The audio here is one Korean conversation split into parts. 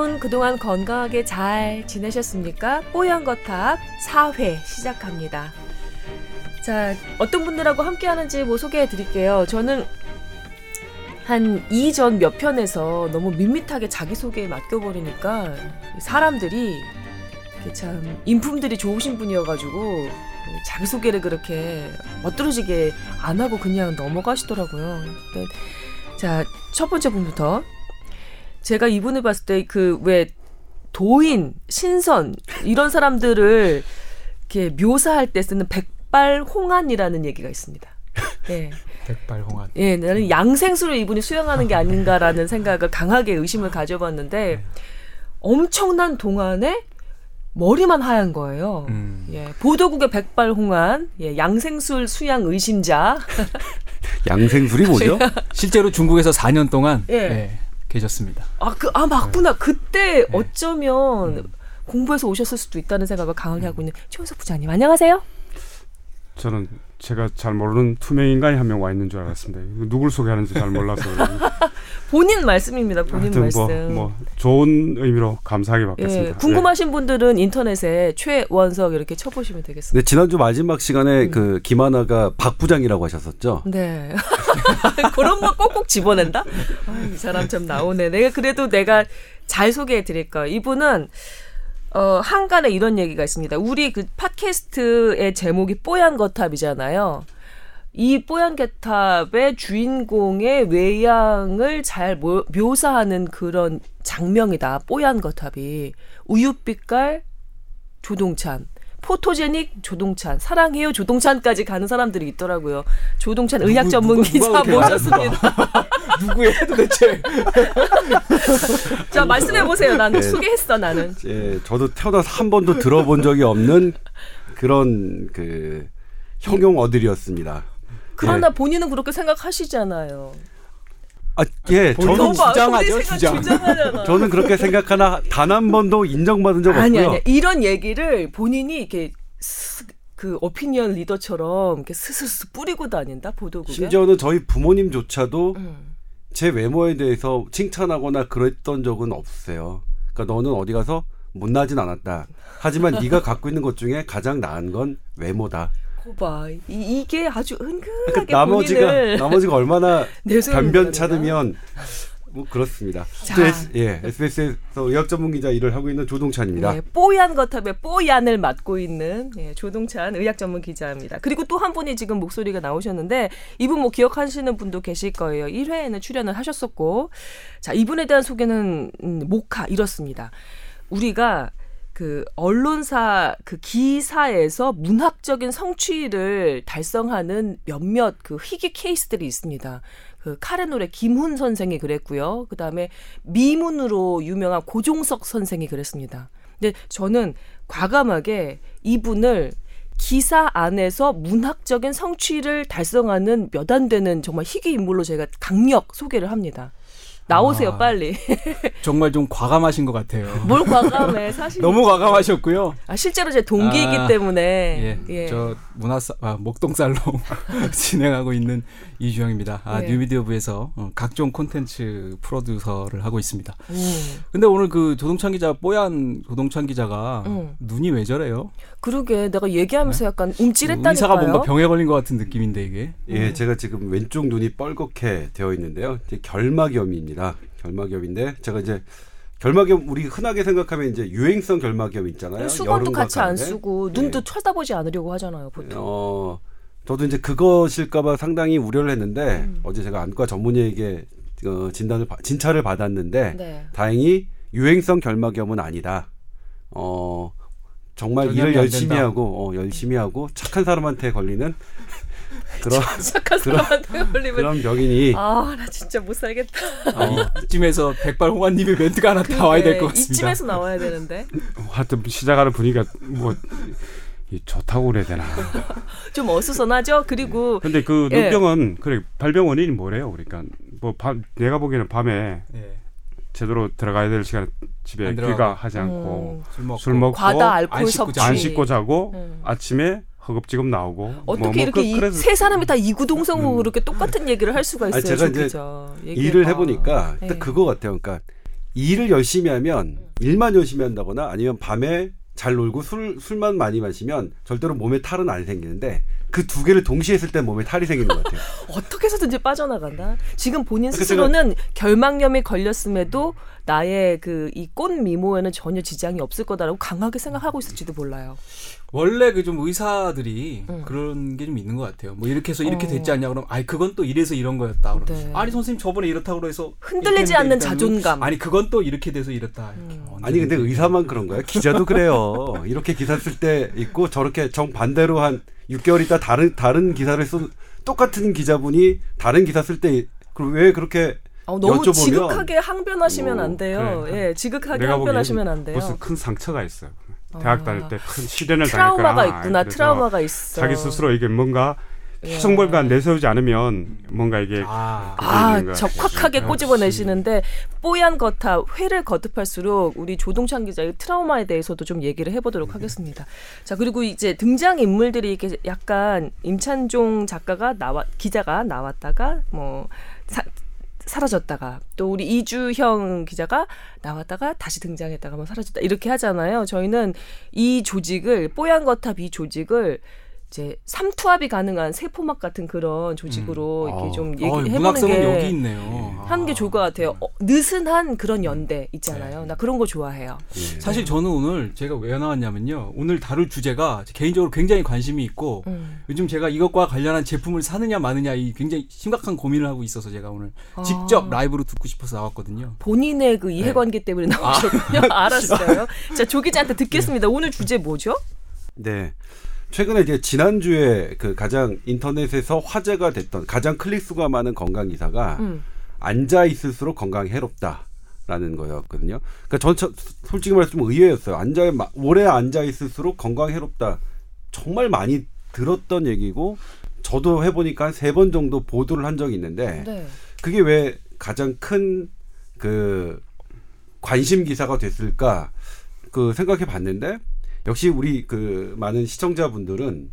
여러분 그동안 건강하게 잘 지내셨습니까? 뽀얀 거탑 4회 시작합니다. 자, 어떤 분들하고 함께 하는지 뭐 소개해 드릴게요. 저는 한 이전 몇 편에서 너무 밋밋하게 자기소개에 맡겨버리니까 사람들이 참 인품들이 좋으신 분이어가지고 자기소개를 그렇게 멋들어지게 안 하고 그냥 넘어가시더라고요. 자, 첫 번째 분부터 제가 이분을 봤을 때 그 왜 도인, 신선 이런 사람들을 이렇게 묘사할 때 쓰는 백발 홍안이라는 얘기가 있습니다. 예. 백발 홍안. 예, 나는 양생수를 이분이 수영하는 게 아닌가라는 생각을 강하게 의심을 가져봤는데 네. 엄청난 동안에 머리만 하얀 거예요. 음. 예, 보도국의 백발 홍안, 예, 양생술 수양 의심자. 양생술이 뭐죠? 실제로 중국에서 4년 동안 예. 예, 계셨습니다. 아, 그, 아, 맞구나. 그때 네. 어쩌면 음. 공부해서 오셨을 수도 있다는 생각을 강하게 하고 있는 최원석 부장님. 안녕하세요. 저는 제가 잘 모르는 투명 인간이 한 명 와 있는 줄 알았습니다. 누굴 소개하는지 잘 몰라서 본인 말씀입니다. 본인 하여튼 말씀. 뭐, 뭐 좋은 의미로 감사하게 받겠습니다. 예, 궁금하신 분들은 인터넷에 최원석 이렇게 쳐보시면 되겠습니다. 네, 지난주 마지막 시간에 음. 그 김하나가 박 부장이라고 하셨었죠. 네. 그런 거 꼭꼭 집어낸다? 아, 이 사람 참 나오네. 내가 그래도 내가 잘 소개해 드릴 거예요. 이분은 어, 한간에 이런 얘기가 있습니다. 우리 그 팟캐스트의 제목이 뽀얀 거탑이잖아요. 이 뽀얀 거탑의 주인공의 외양을 잘 모- 묘사하는 그런 장면이다. 뽀얀 거탑이. 우유빛깔 조동찬. 포토제닉 조동찬, 사랑해요 조동찬까지 가는 사람들이 있더라고요. 조동찬 의학 누구- 전문 누가- 기자 모셨습니다. 누구예요 도대체? 자 말씀해 보세요. 난 네. 소개했어 나는. 예, 저도 태어나서 한 번도 들어본 적이 없는 그런 그 형용 어들이었습니다. 그러나 예. 본인은 그렇게 생각하시잖아요. 아, 예, 본인은 저는 주장하죠, 주장. 저는 그렇게 생각하나 단 한 번도 인정받은 적 아니 없고요. 아니 이런 얘기를 본인이 이렇게 스, 그 opinion leader처럼 이렇게 스스스 뿌리고 다닌다 보도국에. 심지어는 저희 부모님조차도 음. 제 외모에 대해서 칭찬하거나 그랬던 적은 없으세요. 그러니까 너는 어디 가서 못나진 않았다. 하지만 네가 갖고 있는 것 중에 가장 나은 건 외모다. 거봐 이, 이게 아주 은근하게 그러니까 나머지가 나머지가 얼마나 변변. 찾으면 뭐 그렇습니다. 자. 또 S, 예, SBS에서 의학 전문 기자 일을 하고 있는 조동찬입니다. 네, 뽀얀 거탑의 뽀얀을 맡고 있는 예, 조동찬 의학 전문 기자입니다. 그리고 또 한 분이 지금 목소리가 나오셨는데 이분 뭐 기억하시는 분도 계실 거예요. 1회에는 출연을 하셨었고 자 이분에 대한 소개는 음, 모카 이렇습니다. 우리가 그 언론사 그 기사에서 문학적인 성취를 달성하는 몇몇 그 희귀 케이스들이 있습니다. 그 카레노래 김훈 선생이 그랬고요. 그 다음에 미문으로 유명한 고종석 선생이 그랬습니다. 근데 저는 과감하게 이분을 기사 안에서 문학적인 성취를 달성하는 몇 안 되는 정말 희귀 인물로 제가 강력 소개를 합니다. 나오세요, 아. 빨리. 정말 좀 과감하신 것 같아요. 뭘 과감해, 사실. 너무 과감하셨고요. 아, 실제로 제 동기이기 아, 때문에. 예, 저 문화사 아, 목동살롱 진행하고 있는 이주영입니다. 아, 네. 뉴미디어부에서 어, 각종 콘텐츠 프로듀서를 하고 있습니다. 음, 근데 오늘 그 조동찬 기자 뽀얀 조동찬 기자가 음. 눈이 왜 저래요? 그러게 내가 얘기하면서 약간 움찔했다니까요. 의사가 뭔가 병에 걸린 것 같은 느낌인데 이게. 예, 제가 지금 왼쪽 눈이 뻘겋게 되어 있는데요. 이제 결막염입니다. 결막염인데 제가 이제 결막염 우리 흔하게 생각하면 이제 유행성 결막염 있잖아요. 수건도 여름과 같이 안 가을에. 쓰고 예. 눈도 쳐다보지 않으려고 하잖아요, 보통. 어, 저도 이제 그것일까봐 상당히 우려를 했는데 음. 어제 제가 안과 전문의에게 어, 진단을 받- 진찰을 받았는데 네. 다행히 유행성 결막염은 아니다. 어 정말 일을 안 열심히 된다. 하고 어, 열심히 하고 착한 사람한테 걸리는 그런 착한 사람한테 걸리면 그런 병이니 아, 나 진짜 못 살겠다. 아, 이쯤에서 백발 홍환님의 멘트가 하나 나와야 될것 네, 같습니다. 이쯤에서 나와야 되는데. 하여튼 시작하는 분위기가 뭐이 좋다고 그래야 되나. 좀 어수선하죠? 그리고 근데 그 예. 눈병은 그래 발병 원인이 뭐래요? 그러니까 뭐 밤, 내가 보기에는 밤에 예, 제대로 들어가야 될 시간에 집에 안 들어가고. 귀가 하지 않고 술 먹고. 술 먹고 과다 알코올 안 씻고 섭취. 자고. 안 씻고 자고 음. 아침에 허겁지겁 나오고 어떻게 뭐, 뭐 이렇게 그, 세 사람이 다 이구동성으로 음. 그렇게 똑같은 얘기를 할 수가 있어요? 아니, 제가 조 이제 기자. 일을. 해보니까 네. 딱 그거 같아요. 그러니까 일을 열심히 하면 일만 열심히 한다거나 아니면 밤에 잘 놀고 술 술만 많이 마시면 절대로 몸에 탈은 안 생기는데 그 두 개를 동시에 했을 때 몸에 탈이 생기는 것 같아요. 어떻게 해서든지 빠져나간다. 지금 본인 스스로는 결막염이 걸렸음에도 나의 그 이 꽃 미모에는 전혀 지장이 없을 거다라고 강하게 생각하고 있을지도 몰라요. 원래 그 좀 의사들이 음. 그런 게 좀 있는 것 같아요. 뭐 이렇게 해서 이렇게 어. 됐지 않냐 그러면 아니 그건 또 이래서 이런 거였다. 그럼 네. 아니 선생님 저번에 이렇다고 해서 흔들리지 않는 자존감. 아니 그건 또 이렇게 돼서 이랬다. 이렇게 음. 아니 근데 의사만 그런 거야? 기자도 그래요. 이렇게 기사 쓸 때 있고 저렇게 정 반대로 한 6개월 있다 다른 다른 기사를 쓴 똑같은 기자분이 다른 기사 쓸때왜 그렇게 어, 너무 여쭤보면- 지극하게 항변하시면 어, 안 돼요. 그래. 예, 지극하게 내가 항변하시면 안 돼요. 무슨 큰 상처가 있어요. 대학 다닐 때 큰 시련을 트라우마가 당했거나 있구나. 트라우마가 있어. 자기 스스로 이게 뭔가 예. 희성벌가 내세우지 않으면 뭔가 이게 아, 아, 적확하게. 꼬집어내시는데 뽀얀 거타 회를 거듭할수록 우리 조동찬 기자의 트라우마에 대해서도 좀 얘기를 해보도록 하겠습니다. 자 그리고 이제 등장 인물들이 이렇게 약간 임찬종 작가가 나와 기자가 나왔다가 뭐 사, 사라졌다가 또 우리 이주형 기자가 나왔다가 다시 등장했다가 뭐 사라졌다 이렇게 하잖아요. 저희는 이 조직을 뽀얀 거탑 이 조직을 이제 삼투압이 가능한 세포막 같은 그런 조직으로 이렇게 어. 좀 어, 얘기해보는 게 여기 있네요. 하는 게 좋을 것 같아요. 어, 느슨한 그런 연대 있잖아요. 나 그런 거 좋아해요. 예. 사실 저는 오늘 제가 왜 나왔냐면요. 오늘 다룰 주제가 개인적으로 굉장히 관심이 있고 음. 요즘 제가 이것과 관련한 제품을 사느냐 마느냐 이 굉장히 심각한 고민을 하고 있어서 제가 오늘 아. 직접 라이브로 듣고 싶어서 나왔거든요. 본인의 그 이해관계 때문에 나오셨군요. 알았어요. 자, 조 기자한테 듣겠습니다. 오늘 주제 뭐죠? 네. 최근에 이제 지난주에 그 가장 인터넷에서 화제가 됐던 가장 클릭 수가 많은 건강 기사가 음. 앉아 있을수록 건강이 해롭다 라는 거였거든요. 그러니까 전 저- 솔직히 말해서 좀 의외였어요. 앉아 마- 오래 앉아 있을수록 건강이 해롭다. 정말 많이 들었던 얘기고 저도 해보니까 한 세 번 정도 보도를 한 적이 있는데 네. 그게 왜 가장 큰 그 관심 기사가 됐을까 그 생각해 봤는데 역시 우리 그 많은 시청자분들은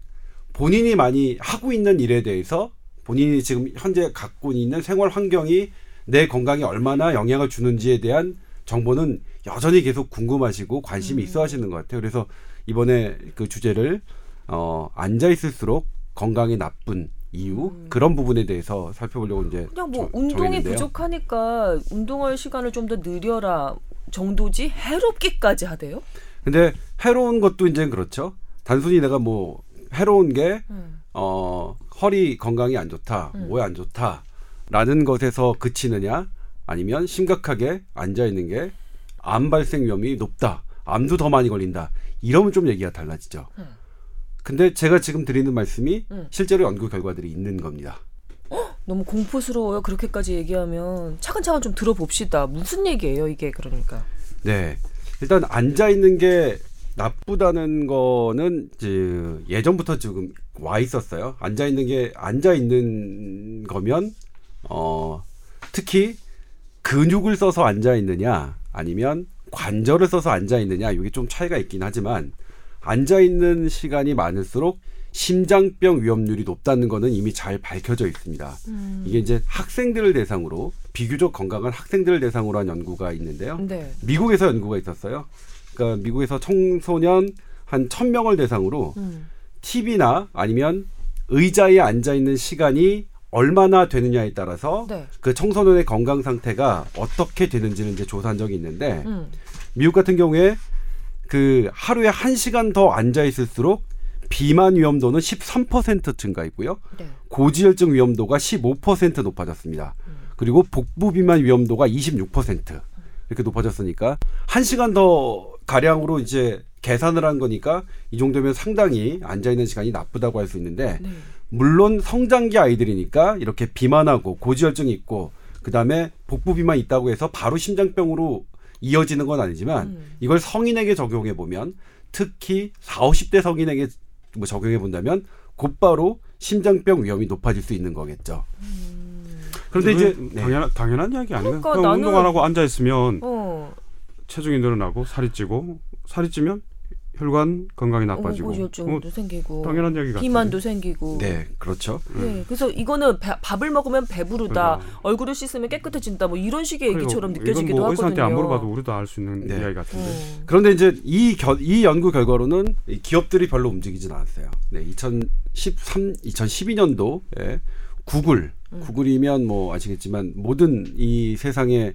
본인이 많이 하고 있는 일에 대해서 본인이 지금 현재 갖고 있는 생활 환경이 내 건강에 얼마나 영향을 주는지에 대한 정보는 여전히 계속 궁금하시고 관심이 있어 하시는 것 같아요. 그래서 이번에 그 주제를 어 앉아 있을수록 건강에 나쁜 이유 그런 부분에 대해서 살펴보려고 이제 그냥 뭐 정- 운동이 정했는데요. 부족하니까 운동할 시간을 좀 더 늘려라 정도지 해롭기까지 하대요. 근데 해로운 것도 이제 그렇죠. 단순히 내가 뭐 해로운 게 음. 어, 허리 건강이 안 좋다, 음. 뭐에 안 좋다라는 것에서 그치느냐, 아니면 심각하게 앉아 있는 게 암 발생 위험이 높다, 암도 더 많이 걸린다. 이러면 좀 얘기가 달라지죠. 음. 근데 제가 지금 드리는 말씀이 음. 실제로 연구 결과들이 있는 겁니다. 너무 공포스러워요. 그렇게까지 얘기하면 차근차근 좀 들어봅시다. 무슨 얘기예요, 이게 그러니까. 네. 일단 앉아 있는 게 나쁘다는 거는 이제 예전부터 지금 와 있었어요. 앉아 있는 게 앉아 있는 거면 어 특히 근육을 써서 앉아 있느냐 아니면 관절을 써서 앉아 있느냐 이게 좀 차이가 있긴 하지만 앉아 있는 시간이 많을수록 심장병 위험률이 높다는 거는 이미 잘 밝혀져 있습니다. 음. 이게 이제 학생들을 대상으로 비교적 건강한 학생들을 대상으로 한 연구가 있는데요. 네. 미국에서 연구가 있었어요. 그러니까 미국에서 청소년 한 천명을 대상으로 음. TV나 아니면 의자에 앉아 있는 시간이 얼마나 되느냐에 따라서 네. 그 청소년의 건강 상태가 어떻게 되는지는 이제 조사한 적이 있는데 음. 미국 같은 경우에 그 하루에 한시간더 앉아 있을수록 비만 위험도는 13% 증가했고요. 네. 고지혈증 위험도가 15% 높아졌습니다. 그리고 복부 비만 위험도가 26% 이렇게 높아졌으니까 한 시간 더 가량으로 이제 계산을 한 거니까 이 정도면 상당히 앉아 있는 시간이 나쁘다고 할 수 있는데 네. 물론 성장기 아이들이니까 이렇게 비만하고 고지혈증이 있고 그다음에 복부 비만 있다고 해서 바로 심장병으로 이어지는 건 아니지만 음. 이걸 성인에게 적용해 보면 특히 4, 50대 성인에게 뭐 적용해 본다면 곧바로 심장병 위험이 높아질 수 있는 거겠죠. 그런데 이제 네. 당연한 당연한 이야기 아니에요. 그러니까 운동 안 하고 앉아 있으면 어. 체중이 늘어나고 살이 찌고 살이 찌면 혈관 건강이 어, 나빠지고 고지혈증도 어, 생기고 당연한 얘기 같은데. 비만도 생기고 네, 그렇죠. 네, 그래서 이거는 배- 밥을 먹으면 배부르다, 그러니까. 얼굴을 씻으면 깨끗해진다, 뭐 이런 식의 얘기처럼 이건 느껴지기도 뭐 의사한테 안 하거든요. 물어봐도 우리도 알 수 있는 네. 이야기 같은데. 어. 그런데 이제 이, 겨, 이 연구 결과로는 이 기업들이 별로 움직이진 않았어요. 네, 2013, 2012년도에 구글, 음. 구글이면 뭐 아시겠지만 모든 이 세상에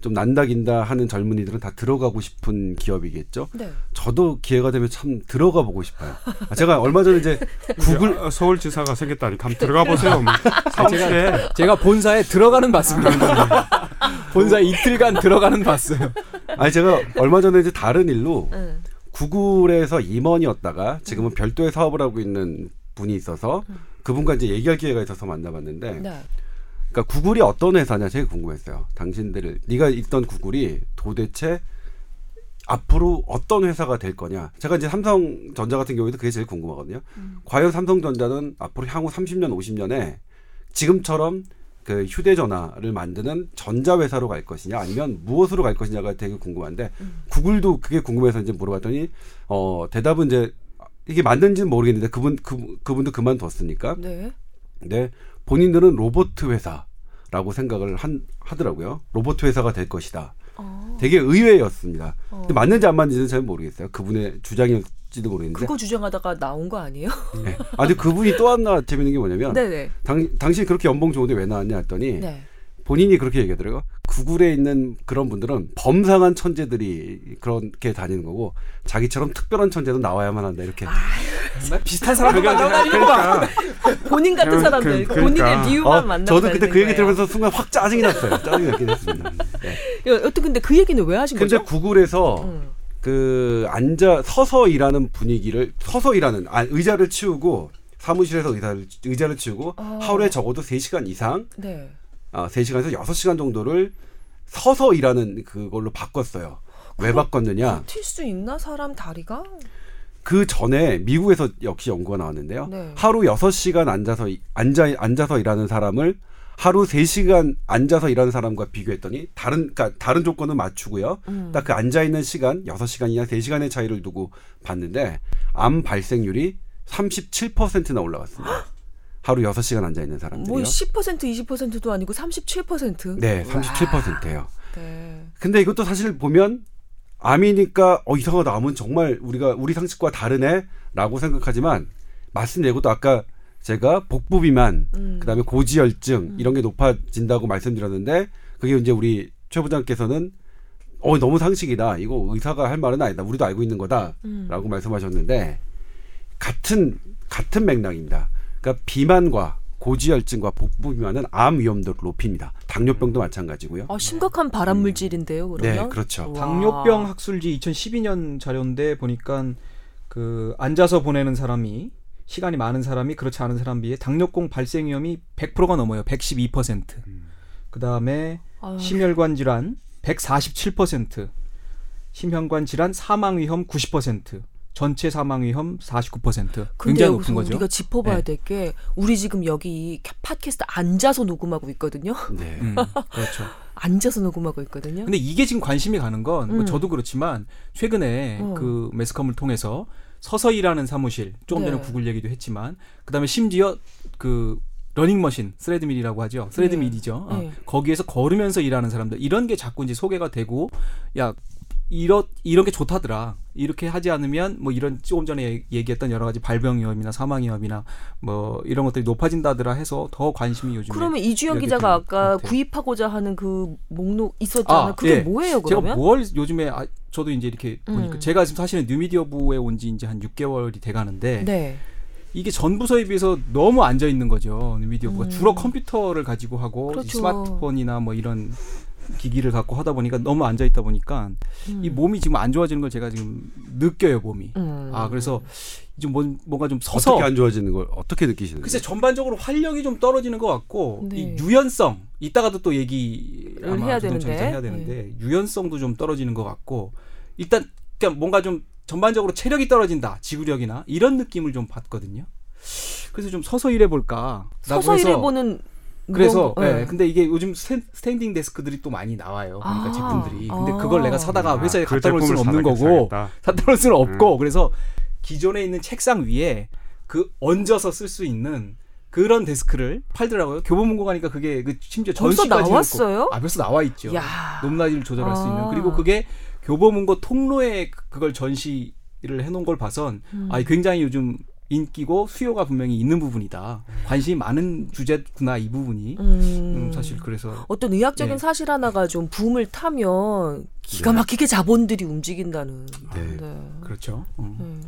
좀 난다 긴다 하는 젊은이들은 다 들어가고 싶은 기업이겠죠. 네. 저도 기회가 되면 참 들어가 보고 싶어요. 아, 제가 얼마 전에 이제 구글 구글 서울지사가 생겼다니 감 들어가 보세요. 뭐. 사무실에 제가 본사에 들어가는 봤습니다. 본사에 이틀간 들어가는 봤어요. 아니 제가 얼마 전에 이제 다른 일로 응. 구글에서 임원이었다가 지금은 별도의 사업을 하고 있는 분이 있어서 그분과 이제 얘기할 기회가 있어서 만나봤는데 네. 그러니까 구글이 어떤 회사냐 제가 궁금했어요. 당신들 네가 있던 구글이 도대체 앞으로 어떤 회사가 될 거냐. 제가 이제 삼성전자 같은 경우에도 그게 제일 궁금하거든요. 과연 삼성전자는 앞으로 향후 30년, 50년에 지금처럼 그 휴대전화를 만드는 전자회사로 갈 것이냐 아니면 무엇으로 갈 것이냐가 되게 궁금한데 구글도 그게 궁금해서 이제 물어봤더니 어 대답은 이제 이게 맞는지는 모르겠는데 그분 그, 그분도 그만뒀으니까 네. 네, 본인들은 로봇 회사 라고 생각을 한, 하더라고요. 로봇 회사가 될 것이다. 어. 되게 의외였습니다. 어. 근데 맞는지 안 맞는지는 잘 모르겠어요. 그분의 주장일지도 모르겠는데. 그거 주장하다가 나온 거 아니에요? 네. 아, 근데 그분이 또 하나 재밌는 게 뭐냐면 네네. 당, 당신 그렇게 연봉 좋은데 왜 나왔냐 했더니 네. 본인이 그렇게 얘기하더라고요. 구글에 있는 그런 분들은 범상한 천재들이 그렇게 다니는 거고 자기처럼 특별한 천재는 나와야만 한다 이렇게. 아, 비슷한 사람들 만나다니는 그러니까 본인 같은 그- 사람들, 그- 본인의 그러니까. 이유만 어, 만나고 저도 그때 그 얘기 다니는 들으면서 순간 확 짜증이 났어요. 짜증이 났긴 했습니다. 네. 여튼 근데 그 얘기는 왜 하신 근데 거죠? 구글에서 음. 그 앉아 서서 일하는 분위기를 서서 일하는 아, 의자를 치우고 사무실에서 의자를 의자를 치우고 어. 하루에 적어도 3시간 이상 네. 아, 3시간에서 6시간 정도를 서서 일하는 그걸로 바꿨어요. 왜 바꿨느냐? 버틸 수 있나 사람 다리가? 그 전에 미국에서 역시 연구가 나왔는데요. 네. 하루 6시간 앉아서 이- 앉아 앉아서 일하는 사람을 하루 3시간 앉아서 일하는 사람과 비교했더니 다른 그러니까 다른 조건은 맞추고요. 음. 딱그 앉아 있는 시간 6시간이나 3시간의 차이를 두고 봤는데 암 발생률이 37%나 올라갔습니다. 하루 6시간 앉아 있는 사람들이요. 뭐 10% 20%도 아니고 37%. 네, 37%예요. 네. 근데 이것도 사실 보면 암이니까 어 이상하다. 암은 정말 우리가 우리 상식과 다르네라고 생각하지만 말씀내고도 아까 제가 복부 비만, 음. 그다음에 고지혈증 이런 게 높아진다고 말씀드렸는데 그게 이제 우리 최 부장께서는 어 너무 상식이다. 이거 의사가 할 말은 아니다. 우리도 알고 있는 거다라고 음. 말씀하셨는데 같은 같은 맥락입니다. 그러니까 비만과 고지혈증과 복부 비만은 암 위험도를 높입니다. 당뇨병도 마찬가지고요. 아, 심각한 발암 물질인데요, 네, 그러면? 그렇죠. 와. 당뇨병 학술지 2012년 자료인데 보니까 그 앉아서 보내는 사람이 시간이 많은 사람이 그렇지 않은 사람 비해 당뇨병 발생 위험이 100%가 넘어요. 112%. 그다음에 아유, 심혈관 질환 147%, 심혈관 질환 사망 위험 90%, 전체 사망 위험 49%. 근데 굉장히 높은 거죠. 우리가 짚어봐야 네. 될게 우리 지금 여기 이 팟캐스트 앉아서 녹음하고 있거든요. 네. 음, 그렇죠. 앉아서 녹음하고 있거든요. 근데 이게 지금 관심이 가는 건 뭐 음. 저도 그렇지만 최근에 어. 그 매스컴을 통해서 서서 일하는 사무실 조금 전에 네. 구글 얘기도 했지만 그다음에 심지어 그 러닝머신 treadmill이라고 하죠 treadmill이죠 어, 네. 거기에서 걸으면서 일하는 사람들 이런 게 자꾸 이제 소개가 되고 야 이런 이런 게 좋다더라 이렇게 하지 않으면 뭐 이런 조금 전에 얘- 얘기했던 여러 가지 발병 위험이나 사망 위험이나 뭐 이런 것들이 높아진다더라 해서 더 관심이 요즘에 그러면 이야기 기자가 아까. 구입하고자 하는 그 목록 있었잖아요. 아, 그게 예. 뭐예요, 제가 그러면? 뭘 요즘에 아, 저도 이제 이렇게 보니까 음. 제가 지금 사실은 뉴미디어부에 온 지 이제 한 6개월이 돼 가는데 네. 이게 전 부서에 비해서 너무 앉아 있는 거죠. 뉴미디어부가 음. 주로 컴퓨터를 가지고 하고 이 그렇죠. 스마트폰이나 뭐 이런 기기를 갖고 하다 보니까 너무 앉아 있다 보니까 음. 이 몸이 지금 안 좋아지는 걸 제가 지금 느껴요, 몸이. 음. 아, 그래서 좀 뭐, 뭔가 좀 서서 어떻게 안 좋아지는 걸 어떻게 느끼시는 글쎄 거예요? 전반적으로 활력이 좀 떨어지는 것 같고 네. 이 유연성 이따가도 또 얘기 를 아마 해야 되는데. 해야 되는데 유연성도 좀 떨어지는 것 같고 일단 그냥 뭔가 좀 전반적으로 체력이 떨어진다 지구력이나 이런 느낌을 좀 받거든요. 그래서 좀 서서 일해 볼까. 서서 일해보는 그래서 예, 예. 근데 이게 요즘 stan, standing desk들이 또 많이 나와요. 그러니까 아. 제품들이. 근데 아. 그걸 내가 사다가 아, 회사에 그 갖다 놓을 수는 없는 거고. 갖다 놓을 수는 없고 그래서 기존에 있는 책상 위에 그 얹어서 쓸 수 있는 그런 데스크를 팔더라고요. 교보문고 가니까 그게 그 심지어 전시까지 나왔어요? 아 벌써 나와 있죠. 야. 높낮이를 조절할 수 있는 아. 그리고 그게 교보문고 통로에 그- 그걸 전시를 해놓은 걸 봐선 음. 아 굉장히 요즘 인기고 수요가 분명히 있는 부분이다. 관심이 많은 주제구나 이 부분이 음. 음, 사실 그래서 어떤 의학적인 예. 사실 하나가 좀 붐을 타면 기가 막히게 자본들이 움직인다는. 네. 그렇죠. 음. 음.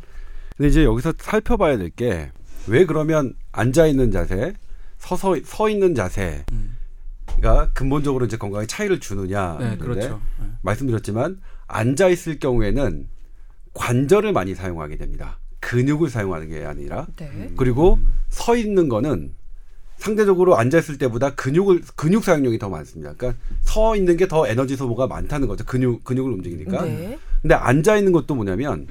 근데 이제 여기서 살펴봐야 될 게 왜 그러면 앉아 있는 자세, 서서 서 있는 자세가 음. 근본적으로 이제 건강에 차이를 주느냐. 네, 그렇죠. 네. 말씀드렸지만 앉아 있을 경우에는 관절을 많이 사용하게 됩니다. 근육을 사용하는 게 아니라 네. 그리고 서 있는 거는 상대적으로 앉아 있을 때보다 근육을 근육 사용량이 더 많습니다. 그러니까 서 있는 게 더 에너지 소모가 많다는 거죠. 근육 근육을 움직이니까. 네. 근데 앉아 있는 것도 뭐냐면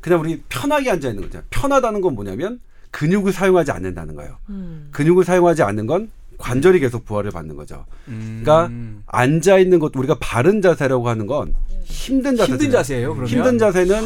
그냥 우리 편하게 앉아 있는 거죠. 편하다는 건 뭐냐면 근육을 사용하지 않는다는 거예요. 음. 근육을 사용하지 않는 건 관절이 계속 부하를 받는 거죠. 음. 그러니까 앉아 있는 것도 우리가 바른 자세라고 하는 건 힘든 자세. 힘든 자세예요. 그러면 힘든 자세는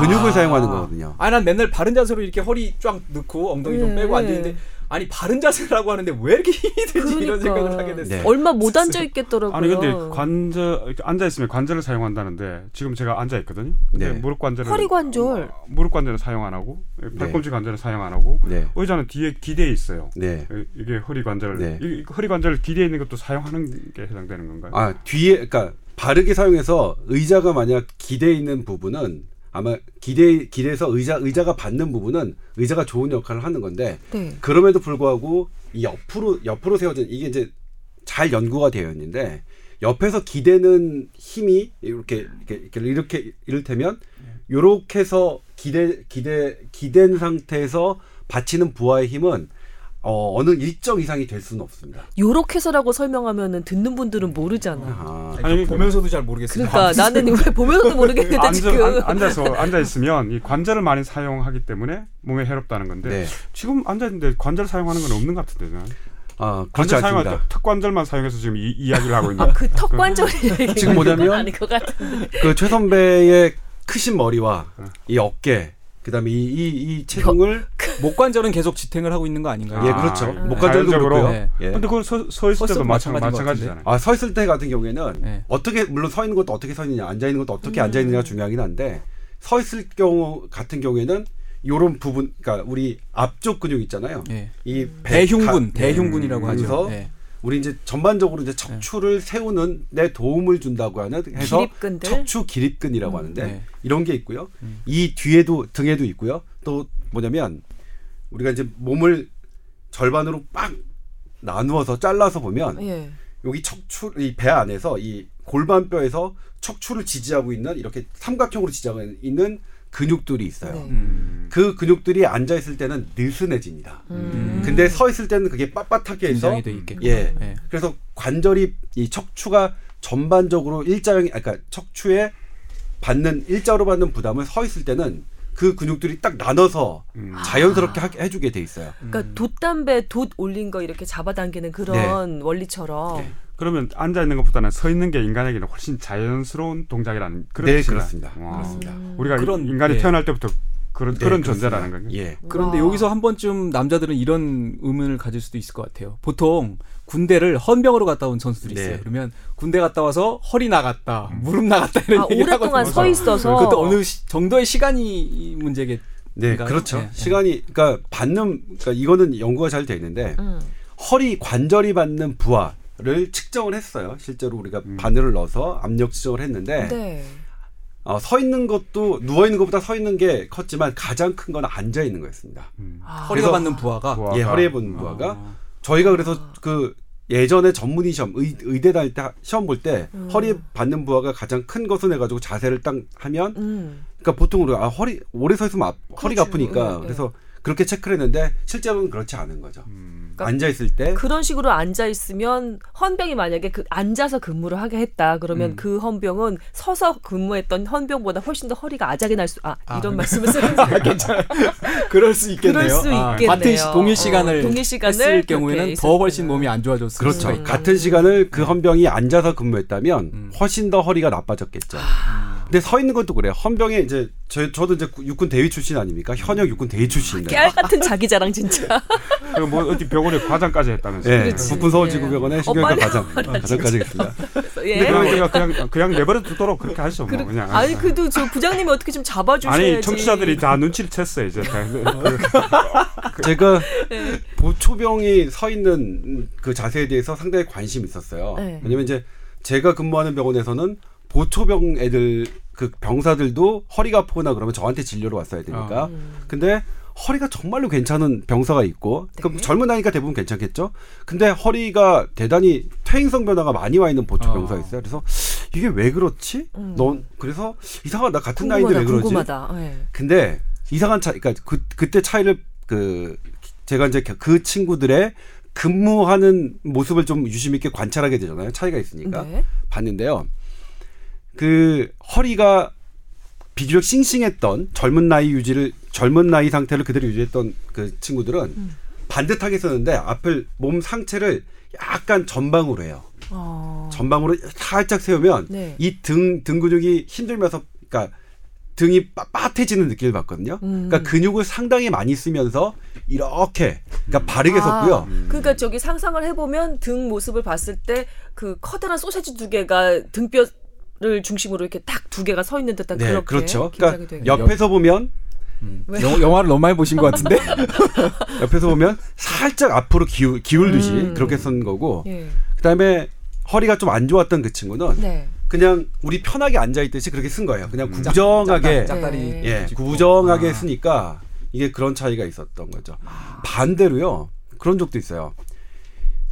근육을 사용하는 거거든요. 아, 난 맨날 바른 자세로 이렇게 허리 쫙 넣고 엉덩이 좀 네. 빼고 앉아 있는데 아니 바른 자세라고 하는데 왜 이렇게 힘이 들지 이런 그러니까. 생각을 하게 됐어요. 네. 얼마 못 앉아 있겠더라고요. 아니 근데 관절 앉아 있으면 관절을 사용한다는데 지금 제가 앉아 있거든요. 네. 무릎 관절은 허리 관절. 어, 무릎 관절은 사용 안 하고 팔꿈치 관절은 사용 안 하고 네. 의자는 뒤에 기대에 있어요. 네. 이- 이게 허리 관절 네. 이 허리 관절 기대에 있는 것도 사용하는 게 해당되는 건가요? 아 뒤에 그러니까 바르게 사용해서 의자가 만약 기대 있는 부분은 아마 기대 기대서 의자 의자가 받는 부분은 의자가 좋은 역할을 하는 건데 네. 그럼에도 불구하고 이 옆으로 옆으로 세워진 이게 이제 잘 연구가 되어 있는데 옆에서 기대는 힘이 이렇게 이렇게 이렇게 이렇게 이를테면 요렇게 해서 기대 기대 기댄 상태에서 받치는 부하의 힘은 어, 어느 일정 이상이 될 수는 없습니다. 요렇게 해서라고 설명하면은 듣는 분들은 모르잖아. 아, 아니, 보면서도 잘 모르겠어요. 그러니까 나는 왜 보면서도 모르겠는데 앉아, 지금. 앉, 앉아서 앉아 있으면 이 관절을 많이 사용하기 때문에 몸에 해롭다는 건데 네. 지금 앉아 있는데 관절 사용하는 건 없는 것 같은데 저는. 아 관절 사용할 않습니다. 때턱 관절만 사용해서 지금 이, 이야기를 하고 있는. 아, 그 턱 관절이 지금 뭐냐면 같은데. 그최 선배의 크신 머리와 이 어깨 그다음에 이 이이 체중을 목 관절은 계속 지탱을 하고 있는 거 아닌가요? 예 아, 그렇죠 예. 목 관절도 자연적으로. 그렇고요. 네. 예. 근데 그걸 서, 서 있을 때도 서있어도 마찬, 마찬가지인 것 마찬가지 잖아요. 아 서 있을 때 같은 경우에는 네. 어떻게 물론 서 있는 것도 어떻게 서 있느냐 앉아 있는 것도 어떻게 앉아 있느냐가 중요하긴 한데 서 있을 경우 같은 경우에는 요런 부분 그러니까 우리 앞쪽 근육 있잖아요. 예. 이 배- 대흉근, 가- 대흉근이라고 음, 하죠. 우리 이제 전반적으로 이제 척추를 세우는 데 도움을 준다고 하는 해서 기립근들? 척추 기립근이라고 하는데 네. 이런 게 있고요. 이 뒤에도 등에도 있고요. 또 뭐냐면 우리가 이제 몸을 절반으로 빡 나누어서 잘라서 보면 예. 여기 척추 이 배 안에서 이 골반뼈에서 척추를 지지하고 있는 이렇게 삼각형으로 지지하고 있는 근육들이 있어요. 네. 음. 그 근육들이 앉아 있을 때는 느슨해집니다. 음. 근데 서 있을 때는 그게 빳빳하게 해서. 예. 예. 그래서 관절이 이 척추가 전반적으로 일자형이 아, 그러니까 척추에 받는 일자로 받는 부담을 서 있을 때는 그 근육들이 딱 나눠서 음. 자연스럽게 하, 해주게 돼 있어요. 그러니까 돛담배 돛 올린 거 이렇게 잡아당기는 그런 원리처럼. 네. 그러면 앉아 있는 것보다는 서 있는 게 인간에게는 훨씬 자연스러운 동작이라는 그런 네, 뜻인가요? 그렇습니다. 와. 그렇습니다. 우리가 그런, 인간이 예. 태어날 때부터 그런 네, 그런 그렇습니다. 존재라는 거예요. 예. 그런데 와. 여기서 한 번쯤 남자들은 이런 의문을 가질 수도 있을 것 같아요. 보통 군대를 헌병으로 갔다 온 선수들이 네. 있어요. 그러면 군대 갔다 와서 허리 나갔다, 무릎 나갔다 이런 아, 얘기 오랫동안 하거든요. 서 있어서. 그것도 어느 시- 정도의 시간이 문제겠. 네? 그렇죠. 예, 예. 시간이 그러니까 받는 그러니까 이거는 연구가 잘 돼 있는데 음. 허리 관절이 받는 부하 를 측정을 했어요. 실제로 우리가 바늘을 넣어서 압력 측정을 했는데 네. 어, 서 있는 것도 누워 있는 것보다 서 있는 게 컸지만 가장 큰 건 앉아 있는 거였습니다. 음. 아. 허리가 받는 부하가. 부하가. 예, 허리에 붙는 부하가 아. 저희가 그래서 그 예전에 전문의 시험 의, 의대 다닐 때 하- 시험 볼때 음. 허리에 받는 부하가 가장 큰 것을 해가지고 자세를 딱 하면 음. 그러니까 보통 우리가 아, 허리 오래 서 있으면 아, 허리가 그렇죠. 아프니까 예, 예. 그래서 그렇게 체크를 했는데 실제로는 그렇지 않은 거죠. 음. 앉아 있을 때 그런 식으로 앉아 있으면 헌병이 만약에 그 앉아서 근무를 하게 했다 그러면 음. 그 헌병은 서서 근무했던 헌병보다 훨씬 더 허리가 아작이 날 수 아 아, 이런 네. 말씀을 쓰는 아, 괜찮아요. 그럴 수 있겠네요. 그럴 수 아, 있겠네요. 같은 시, 동일 시간을 어, 동일 시간을 했을 경우에는. 더 훨씬 몸이 안 좋아졌을 그렇죠. 같은 시간을 그 헌병이 앉아서 근무했다면 음. 훨씬 더 허리가 나빠졌겠죠. 근데 서 있는 것도 그래요. 헌병에 이제 저, 저도 이제 육군 대위 출신 아닙니까? 현역 육군 대위 출신인데. 깨알 같은 자기 자랑 진짜. 뭐 어디 병원에 과장까지 했다면서요. 예, 그렇지. 북군 서울지구병원에 신경과 빨리 과장. 과장까지 했습니다. 예. 근데 그걸 제가 그냥 그냥 내버려 두도록 그렇게 하죠. 뭐 그래- 그냥. 아니 그래도 저 부장님이 어떻게 좀 잡아주셔야지. 아니 청취자들이 다 눈치를 챘어요 이제. 제가 네. 보초병이 서 있는 그 자세에 대해서 상당히 관심이 있었어요. 네. 왜냐면 이제 제가 근무하는 병원에서는 보초병 애들 그 병사들도 허리가 아프거나 그러면 저한테 진료로 왔어야 되니까. 음. 근데 허리가 정말로 괜찮은 병사가 있고 그럼 네. 젊은 나이니까 대부분 괜찮겠죠. 근데 허리가 대단히 퇴행성 변화가 많이 와 있는 보초 병사가 어. 있어요. 그래서 이게 왜 그렇지? 음. 넌 그래서 이상하다 같은 나이인데. 왜 그러지? 궁금하다. 예. 근데 이상한 차이, 그러니까 그 그때 차이를 그 제가 이제 그 친구들의 근무하는 모습을 좀 유심 있게 관찰하게 되잖아요. 차이가 있으니까 네. 봤는데요. 그 허리가 비교적 싱싱했던 젊은 나이 유지를 젊은 나이 상태를 그대로 유지했던 그 친구들은 음. 반듯하게 썼는데 앞을 몸 상체를 약간 전방으로 해요. 어. 전방으로 살짝 세우면 네. 이등 등 근육이 힘들면서 그러니까 등이 빳- 빳해지는 느낌을 받거든요. 음. 그러니까 근육을 상당히 많이 쓰면서 이렇게 그러니까 바르게 아, 섰고요. 그러니까 저기 상상을 해보면 등 모습을 봤을 때 그 커다란 소세지 두 개가 등뼈 를 중심으로 이렇게 딱 두 개가 서 있는 듯한 네, 그렇게 그렇죠. 긴장이 그러니까 되겠네요. 옆에서 보면 음. 왜? 영, 영화를 너무 많이 보신 것 같은데. 옆에서 보면 살짝 앞으로 기울, 기울듯이 음. 그렇게 선 거고 예. 그다음에 허리가 좀 안 좋았던 그 친구는 네. 그냥 우리 편하게 앉아 있듯이 그렇게 쓴 거예요. 그냥 음. 짝- 구정하게 짝- 짝다리 네. 예. 구정하게 아. 쓰니까 이게 그런 차이가 있었던 거죠. 반대로요. 그런 적도 있어요.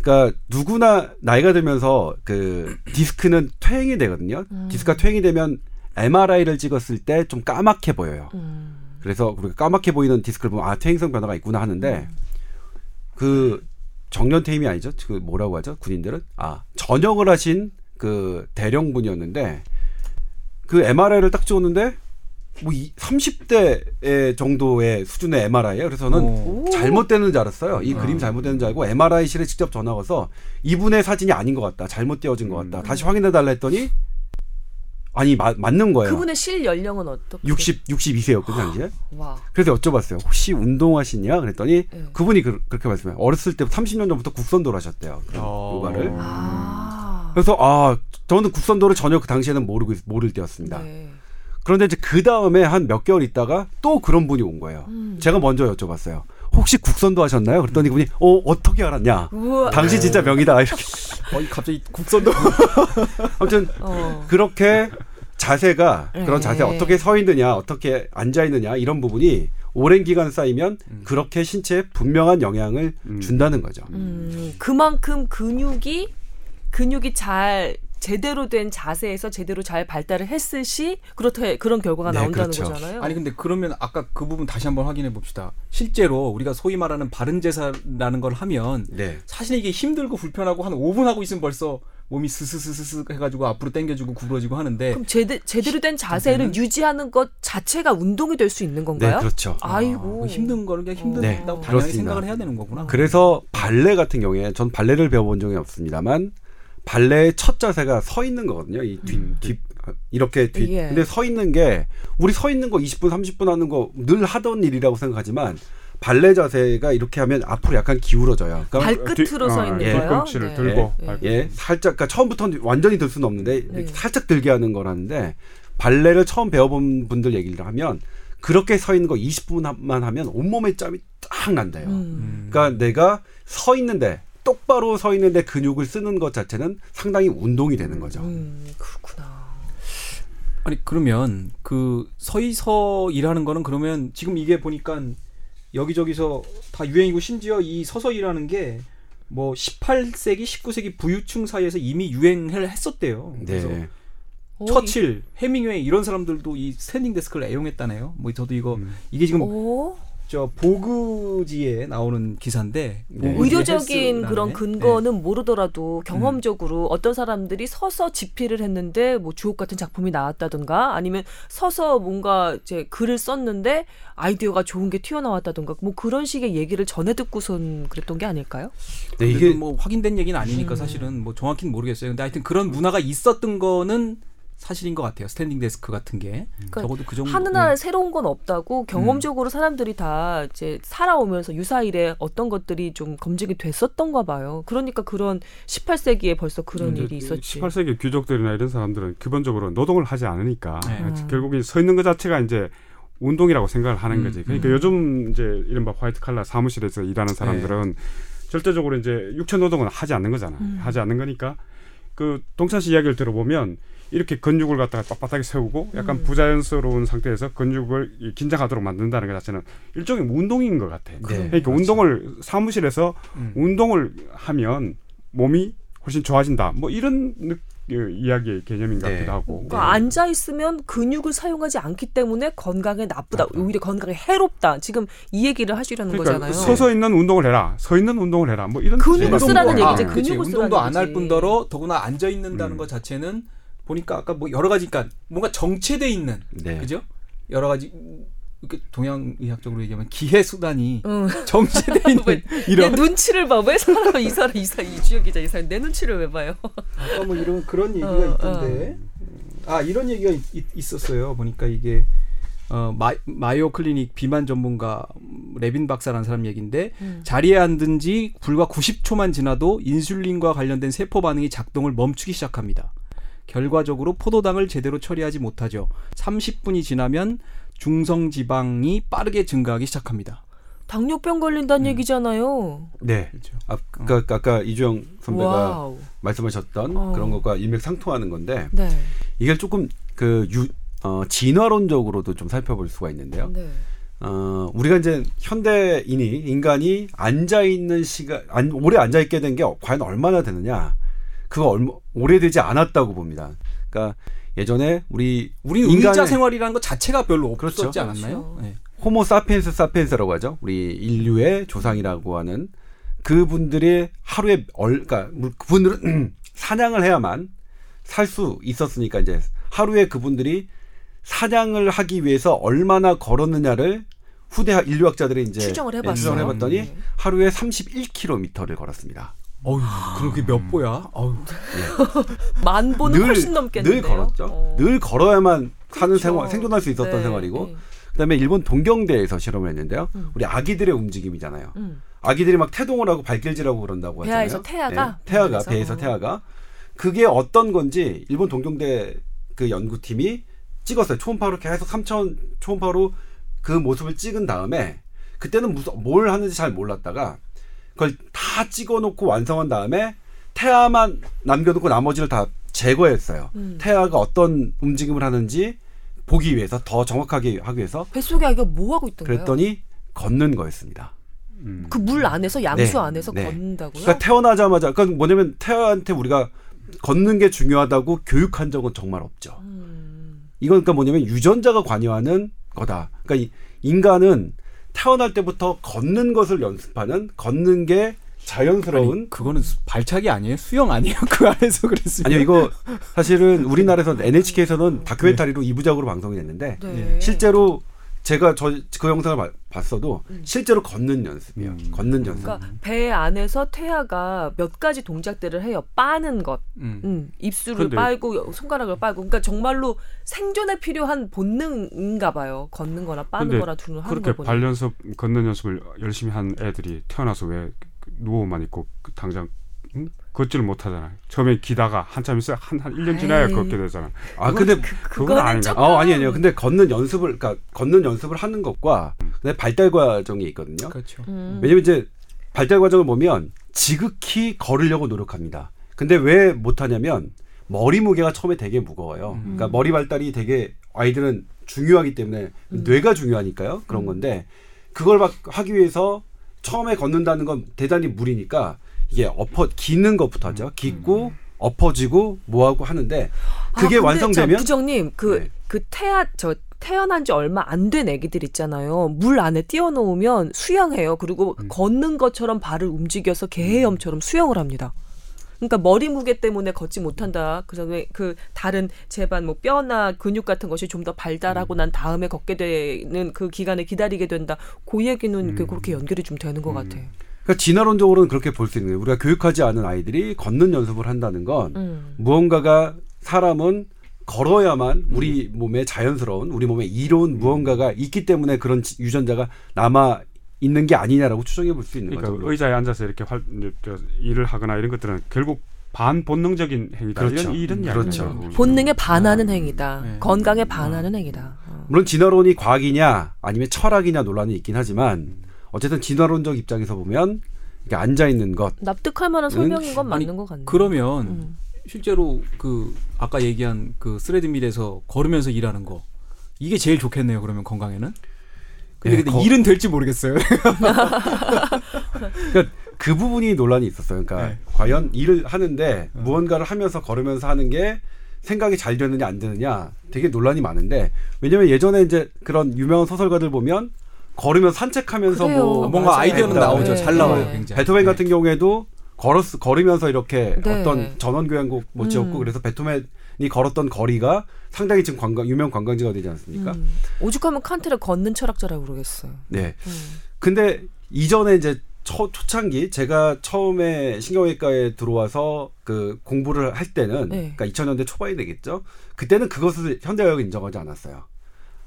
그러니까 누구나 나이가 들면서 그 디스크는 퇴행이 되거든요. 음. 디스크가 퇴행이 되면 MRI를 찍었을 때 좀 까맣게 보여요. 음. 그래서 우리가 까맣게 보이는 디스크를 보면 아 퇴행성 변화가 있구나 하는데 그 정년 퇴임이 아니죠. 그 뭐라고 하죠? 군인들은 아 전역을 하신 그 대령분이었는데 그 MRI를 딱 찍었는데 뭐 30대 정도의 수준의 MRI예요. 그래서 저는 어. 잘못되는 줄 알았어요. 이 아. 그림 잘못되는 줄 알고 MRI실에 직접 전화 와서 이분의 사진이 아닌 것 같다. 잘못 띄어진 것 같다. 다시 확인해 달라 했더니 아니 마- 맞는 거예요. 그분의 실 연령은 어떻게? 60 62세였거든요, 당시에. 와. 그래서 여쭤봤어요. 혹시 운동하시냐? 그랬더니 네. 그분이 그, 렇게 말씀해요. 어렸을 때 30년 전부터 국선도를 하셨대요. 어. 요가를. 아. 그래서 아 저는 국선도를 전혀 그 당시에는 모르고 있- 모를 때였습니다. 네. 그런데 이제 그 다음에 한 몇 개월 있다가 또 그런 분이 온 거예요. 음. 제가 먼저 여쭤봤어요. 혹시 국선도 하셨나요? 그랬더니 그분이 어 어떻게 알았냐? 우와. 당신 진짜 명이다 이렇게. 어, 갑자기 국선도. 아무튼 어. 그렇게 자세가 그런 네. 자세 어떻게 서 있느냐 어떻게 앉아 있느냐 이런 부분이 오랜 기간 쌓이면 음. 그렇게 신체에 분명한 영향을 음. 준다는 거죠. 음, 그만큼 근육이 근육이 잘 제대로 된 자세에서 제대로 잘 발달을 했을 시 그렇다 그런 결과가 네, 나온다는 그렇죠. 거잖아요. 아니 근데 그러면 아까 그 부분 다시 한번 확인해 봅시다. 실제로 우리가 소위 말하는 바른 제사라는 걸 하면 네. 사실 이게 힘들고 불편하고 한 5분 하고 있으면 벌써 몸이 스스스스스 해가지고 앞으로 당겨지고 구부러지고 하는데 그럼 제대, 제대로 된 자세를 유지하는 것 자체가 운동이 될 수 있는 네, 건가요? 그렇죠. 아이고. 아, 힘든 거는 그냥 힘든다고 네, 당연히 그렇습니다. 생각을 해야 되는 거구나. 그래서 발레 같은 경우에 전 발레를 배워본 적이 없습니다만 발레의 첫 자세가 서 있는 거거든요. 이 뒤, 음. 뒤 이렇게 뒤. 예. 근데 서 있는 게 우리 서 있는 거 20분 30분 하는 거 늘 하던 일이라고 생각하지만 발레 자세가 이렇게 하면 앞으로 약간 기울어져요. 그러니까 발끝으로 서 있는 예. 거요. 뒤꿈치를 네. 들고 예. 발- 예, 살짝 그러니까 처음부터 완전히 들 수는 없는데 이렇게 네. 살짝 들게 하는 거라는데 발레를 처음 배워본 분들 얘기를 하면 그렇게 서 있는 거 20분만 하면 온몸에 짬이 딱 난대요. 음. 음. 그러니까 내가 서 있는데 똑바로 서 있는데 근육을 쓰는 것 자체는 상당히 운동이 되는 거죠. 음, 그렇구나. 아니 그러면 그 서이서 일하는 거는 그러면 지금 이게 보니까 여기저기서 다 유행이고 심지어 이 서서 일하는 게 뭐 18세기, 19세기 부유층 사이에서 이미 유행을 했었대요. 그래서 네. 어, 처칠, 헤밍웨이 이런 사람들도 이 standing desk를 애용했다네요. 뭐 저도 이거 음. 이게 지금 오, 저 보그지에 나오는 기사인데 네. 의료적인 그런 네. 근거는 모르더라도 경험적으로 어떤 사람들이 서서 집필을 했는데 뭐 주옥 같은 작품이 나왔다든가 아니면 서서 뭔가 이제 글을 썼는데 아이디어가 좋은 게 튀어나왔다든가 뭐 그런 식의 얘기를 전해 듣고선 그랬던 게 아닐까요? 네, 이게 이게 뭐 확인된 얘기는 아니니까 음. 사실은 뭐 정확히는 모르겠어요. 근데 하여튼 그런 문화가 있었던 거는 사실인 것 같아요. standing desk 같은 게 그러니까 적어도 그 정도. 하늘 아래 네. 새로운 건 없다고 음. 경험적으로 사람들이 다 이제 살아오면서 유사 이래 어떤 것들이 좀 검증이 됐었던가 봐요. 그러니까 그런 18세기에 벌써 그런 일이 있었지. 18세기 귀족들이나 이런 사람들은 기본적으로 노동을 하지 않으니까 네. 음. 결국에 서 있는 것 자체가 이제 운동이라고 생각을 하는 음, 거지. 그러니까 음. 요즘 이제 이른바 화이트칼라 사무실에서 일하는 사람들은 절대적으로 이제 육체 노동은 하지 않는 거잖아. 음. 하지 않는 거니까 그 동찬 씨 이야기를 들어보면 이렇게 근육을 갖다가 빳빳하게 세우고 약간 음. 부자연스러운 상태에서 근육을 이 긴장하도록 만든다는 것 자체는 일종의 운동인 것 같아. 네. 그러니까 그렇죠. 운동을 사무실에서 음. 운동을 하면 몸이 훨씬 좋아진다. 뭐 이런 느, 그 이야기의 개념인 것 네. 같기도 하고. 그러니까 앉아 있으면 근육을 사용하지 않기 때문에 건강에 나쁘다. 나쁘다. 오히려 건강에 해롭다. 지금 이 얘기를 하시려는 그러니까 거잖아요. 서서 있는 운동을 해라. 서 있는 운동을 해라. 뭐 이런 근육을. 쓰라는 운동도- 얘기지. 아, 그치. 근육을 쓰라는 운동도 안 할. 뿐더러 더구나 앉아 있는다는 음. 것 자체는 보니까 아까 뭐 여러 가지 그러니까 뭔가 정체돼 있는 네. 그죠? 여러 가지 이렇게 동양 의학적으로 얘기하면 기회 수단이 응. 정체돼 있는 내 이런 눈치를 봐. 왜 사람 이 사람 이사 이주혁 기자 이 사람 내 눈치를 왜 봐요? 아까 뭐 이런 그런 얘기가 어, 있던데 아 이런 얘기가 있, 었어요 보니까 이게 어 마, 마요 클리닉 비만 전문가 음, 레빈 박사라는 사람 얘기인데 음. 자리에 앉은 지 불과 90초만 지나도 인슐린과 관련된 세포 반응이 작동을 멈추기 시작합니다. 결과적으로 포도당을 제대로 처리하지 못하죠. 30분이 지나면 중성 지방이 빠르게 증가하기 시작합니다. 당뇨병 걸린다는 음. 얘기잖아요. 네. 그렇죠. 아, 까 아까 이주영 선배가 와우. 말씀하셨던 어. 그런 것과 일맥상통하는 건데 네. 이게 조금 그 유, 어, 진화론적으로도 좀 살펴볼 수가 있는데요. 네. 어, 우리가 이제 현대인이 인간이 앉아 있는 시간 안, 오래 앉아 있게 된 게 과연 얼마나 되느냐? 그거 얼마 오래되지 않았다고 봅니다. 그러니까 예전에 우리 우리 인간의- 의자 생활이라는 것 자체가 별로 없었지 그렇죠. 않았나요? 그렇죠. 네. 호모 사피엔스 사피엔스라고 하죠. 우리 인류의 조상이라고 하는 그분들의 하루에 얼, 그러니까 물- 그분들은 사냥을 해야만 살 수 있었으니까 이제 하루에 그분들이 사냥을 하기 위해서 얼마나 걸었느냐를 후대 인류학자들이 이제 추정을 예, 해봤어요. 추정을 해봤더니 네. 하루에 31km를 걸었습니다. 어휴, 그럼 그게 몇 보야? 어휴. 만 보는 훨씬 넘겠는데요. 늘 걸었죠. 어. 늘 걸어야만 사는 그렇죠. 생활, 생존할 수 있었던 네, 생활이고, 네. 그다음에 일본 동경대에서 실험을 했는데요. 음. 우리 아기들의 움직임이잖아요. 음. 아기들이 막 태동을 하고 발길질하고 그런다고 하잖아요. 배아에서 태아가? 네, 태아가 배아에서? 배에서 어. 태아가 그게 어떤 건지 일본 동경대 그 연구팀이 찍었어요. 초음파로 계속 3천 초음파로 그 모습을 찍은 다음에 그때는 무슨 뭘 하는지 잘 몰랐다가 그걸 다 찍어놓고 완성한 다음에 태아만 남겨두고 나머지를 다 제거했어요. 음. 태아가 어떤 움직임을 하는지 보기 위해서 더 정확하게 하기 위해서 뱃속에 아기가 뭐 하고 있던 거예요? 그랬더니 걷는 거였습니다. 음. 그물 안에서 양수 네, 안에서 네. 걷는다고요? 그러니까 태어나자마자 그러니까 뭐냐면 태아한테 우리가 걷는 게 중요하다고 교육한 적은 정말 없죠. 음. 이건 그러니까 뭐냐면 유전자가 관여하는 거다. 그러니까 이 인간은 태어날 때부터 걷는 것을 연습하는 걷는 게 자연스러운 아니, 그거는 수- 발차기 아니에요? 수영 아니에요? 그 안에서 그랬으면. 아니요 이거 사실은 우리나라에서 NHK에서는 다큐멘터리로 이부작으로 방송이 됐는데 네. 실제로 제가 저 그 영상을 봐- 봤어도 음. 실제로 걷는 연습이에요. 음. 걷는 연습. 그러니까 배 안에서 태아가 몇 가지 동작들을 해요. 빠는 것, 음. 음, 입술을 근데- 빨고 손가락을 빨고, 그러니까 정말로 생존에 필요한 본능인가 봐요. 걷는 거나 빠는 거나 두는 하는 그렇게. 발 연습 걷는 연습을 열심히 한 애들이 태어나서 왜 누워만 있고 그 당장 응? 걷지를 못하잖아요. 처음에 기다가 한참 있어 한한 1년 지나야. 걷게 되잖아. 아 근데 그 건 아닌가? 조금- 어 아니 아니요. 근데 걷는 연습을 그러니까 걷는 연습을 하는 것과 음. 근데 발달 과정이 있거든요. 그렇죠. 음. 왜냐면 이제 발달 과정을 보면 지극히 걸으려고 노력합니다. 근데 왜 못하냐면 머리 무게가 처음에 되게 무거워요. 음. 그러니까 머리 발달이 되게 아이들은 중요하기 때문에 음. 뇌가 중요하니까요. 그런 음. 건데 그걸 막 하기 위해서 처음에 걷는다는 건 대단히 무리니까 이게 엎어 기는 것부터 하죠. 깃고 엎어지고 뭐하고 하는데 그게 아, 완성되면 자, 부장님 그 네. 그 태아 저 태어난 지 얼마 안 된 애기들 있잖아요. 물 안에 띄워놓으면 수영해요. 그리고 음. 걷는 것처럼 발을 움직여서 개헤엄처럼 수영을 합니다. 그러니까 머리 무게 때문에 걷지 못한다. 그다음에 그 다른 제반 뭐 뼈나 근육 같은 것이 좀 더 발달하고 음. 난 다음에 걷게 되는 그 기간을 기다리게 된다. 그 얘기는 음. 그렇게 연결이 좀 되는 것 같아. 그러니까 진화론적으로는 그렇게 볼 수 있는 거예요. 우리가 교육하지 않은 아이들이 걷는 연습을 한다는 건 음. 무언가가 사람은 걸어야만 우리 몸에 자연스러운 우리 몸에 이로운 무언가가 있기 때문에 그런 지- 유전자가 남아 있는 게 아니냐라고 추정해 볼 수 있는 그러니까 거죠. 의자에 앉아서 이렇게 활, 일을 하거나 이런 것들은 결국 반본능적인 행위다. 그렇죠. 이런 이런 그렇죠. 음. 본능에 반하는 행위다. 네. 건강에 반하는 행위다. 어. 물론 진화론이 과학이냐 아니면 철학이냐 논란이 있긴 하지만 어쨌든 진화론적 입장에서 보면 이게 앉아 있는 것 납득할 만한 설명인 건 아니, 맞는 것 같네. 그러면 음. 실제로 그 아까 얘기한 그 스레드밀에서 걸으면서 일하는 거 이게 제일 좋겠네요. 그러면 건강에는. 근데, 예, 근데 거- 일은 될지 모르겠어요. 그러니까 그 부분이 논란이 있었어요. 그러니까 네. 과연 일을 하는데 무언가를 하면서 걸으면서 하는 게 생각이 잘 되느냐 안 되느냐 되게 논란이 많은데 왜냐면 예전에 이제 그런 유명한 소설가들 보면 걸으면서 산책하면서 그래요. 뭐 뭔가 맞아요. 아이디어는 했다. 나오죠. 네, 잘 나와요. 네. 굉장히. 베토벤 네. 같은 경우에도 걸었 걸으면서 이렇게 네. 어떤 전원 교향곡 못 지었고 음. 그래서 베토벤이 걸었던 거리가 상당히 지금 관광 유명 관광지가 되지 않습니까? 음. 오죽하면 칸트를 걷는 철학자라고 그러겠어요. 네. 음. 근데 이전에 이제 초, 초창기 제가 처음에 신경외과에 들어와서 그 공부를 할 때는 네. 그러니까 2000년대 초반이 되겠죠. 그때는 그것을 현대의학이 인정하지 않았어요.